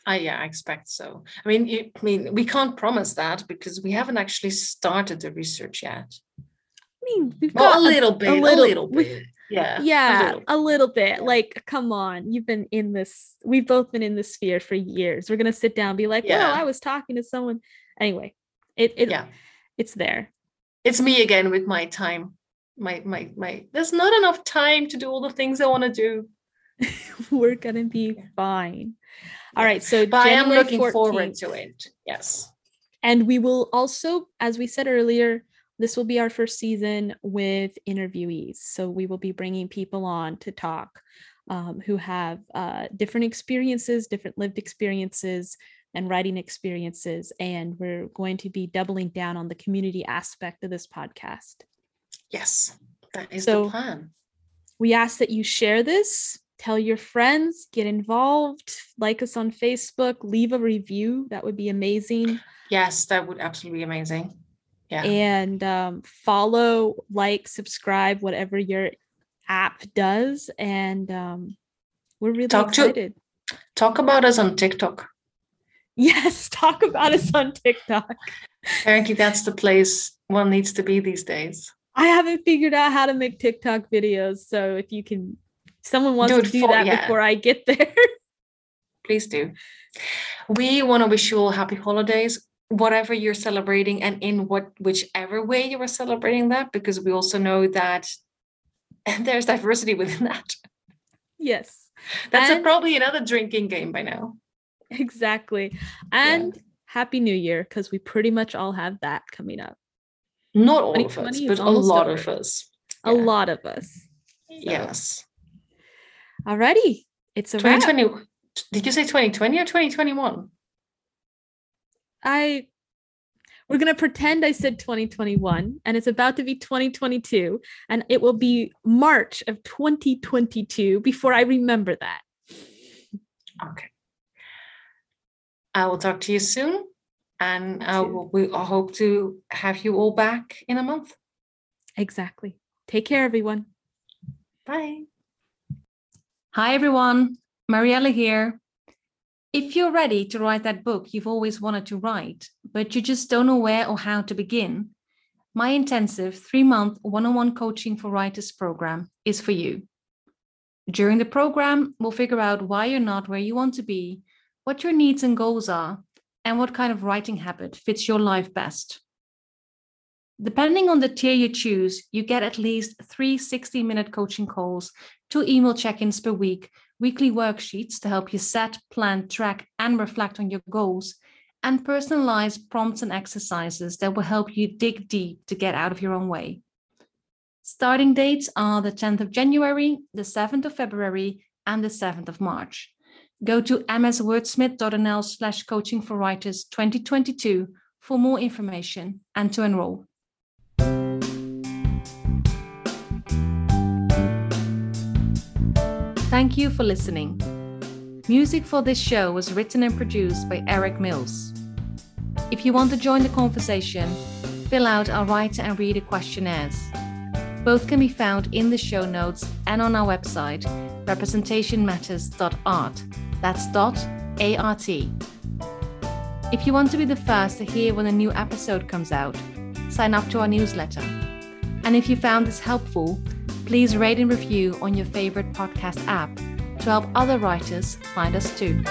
I yeah, I expect so. I mean, you, I mean, we can't promise that because we haven't actually started the research yet. I mean, we've got well, a, little bit, a little, a little bit. Yeah. Yeah, a little, a little bit. Like, come on, you've been in this. We've both been in this sphere for years. We're gonna sit down, and be like, yeah. "Well, I was talking to someone." Anyway, it it yeah. it's there. It's me again with my time. My my my there's not enough time to do all the things I want to do. We're gonna be fine. All right. So I am looking 14th, forward to it. Yes. And we will also, as we said earlier, this will be our first season with interviewees. So we will be bringing people on to talk um, who have uh, different experiences, different lived experiences, and writing experiences. And we're going to be doubling down on the community aspect of this podcast. Yes, that is so the plan. We ask that you share this, tell your friends, get involved, like us on Facebook, leave a review. That would be amazing. Yes, that would absolutely be amazing. Yeah. And um, follow, like, subscribe, whatever your app does. And um, we're really talk excited. To, talk about us on TikTok. Yes, talk about us on TikTok. Apparently, that's the place one needs to be these days. I haven't figured out how to make TikTok videos. So if you can, someone wants to do for, that yeah. before I get there. Please do. We want to wish you all happy holidays whatever you're celebrating and in what whichever way you are celebrating that because we also know that there's diversity within that yes that's a, probably another drinking game by now exactly and yeah. happy new year because we pretty much all have that coming up not all of us but a lot over. of us a lot of us so. yes alrighty it's a 2020 wrap. did you say 2020 or 2021 I we're going to pretend I said 2021 and it's about to be 2022 and it will be March of 2022 before I remember that. Okay. I will talk to you soon and uh, will, we hope to have you all back in a month. Exactly. Take care everyone. Bye. Hi everyone. Mariella here. If you're ready to write that book you've always wanted to write, but you just don't know where or how to begin, my intensive three month one on one coaching for writers program is for you. During the program, we'll figure out why you're not where you want to be, what your needs and goals are, and what kind of writing habit fits your life best. Depending on the tier you choose, you get at least three 60 minute coaching calls, two email check ins per week weekly worksheets to help you set, plan, track, and reflect on your goals, and personalized prompts and exercises that will help you dig deep to get out of your own way. Starting dates are the 10th of January, the 7th of February, and the 7th of March. Go to mswordsmith.nl slash coaching for writers 2022 for more information and to enroll. Thank you for listening. Music for this show was written and produced by Eric Mills. If you want to join the conversation, fill out our writer and reader questionnaires. Both can be found in the show notes and on our website, representationmatters.art. That's dot A-R-T. If you want to be the first to hear when a new episode comes out, sign up to our newsletter. And if you found this helpful, Please rate and review on your favorite podcast app to help other writers find us too.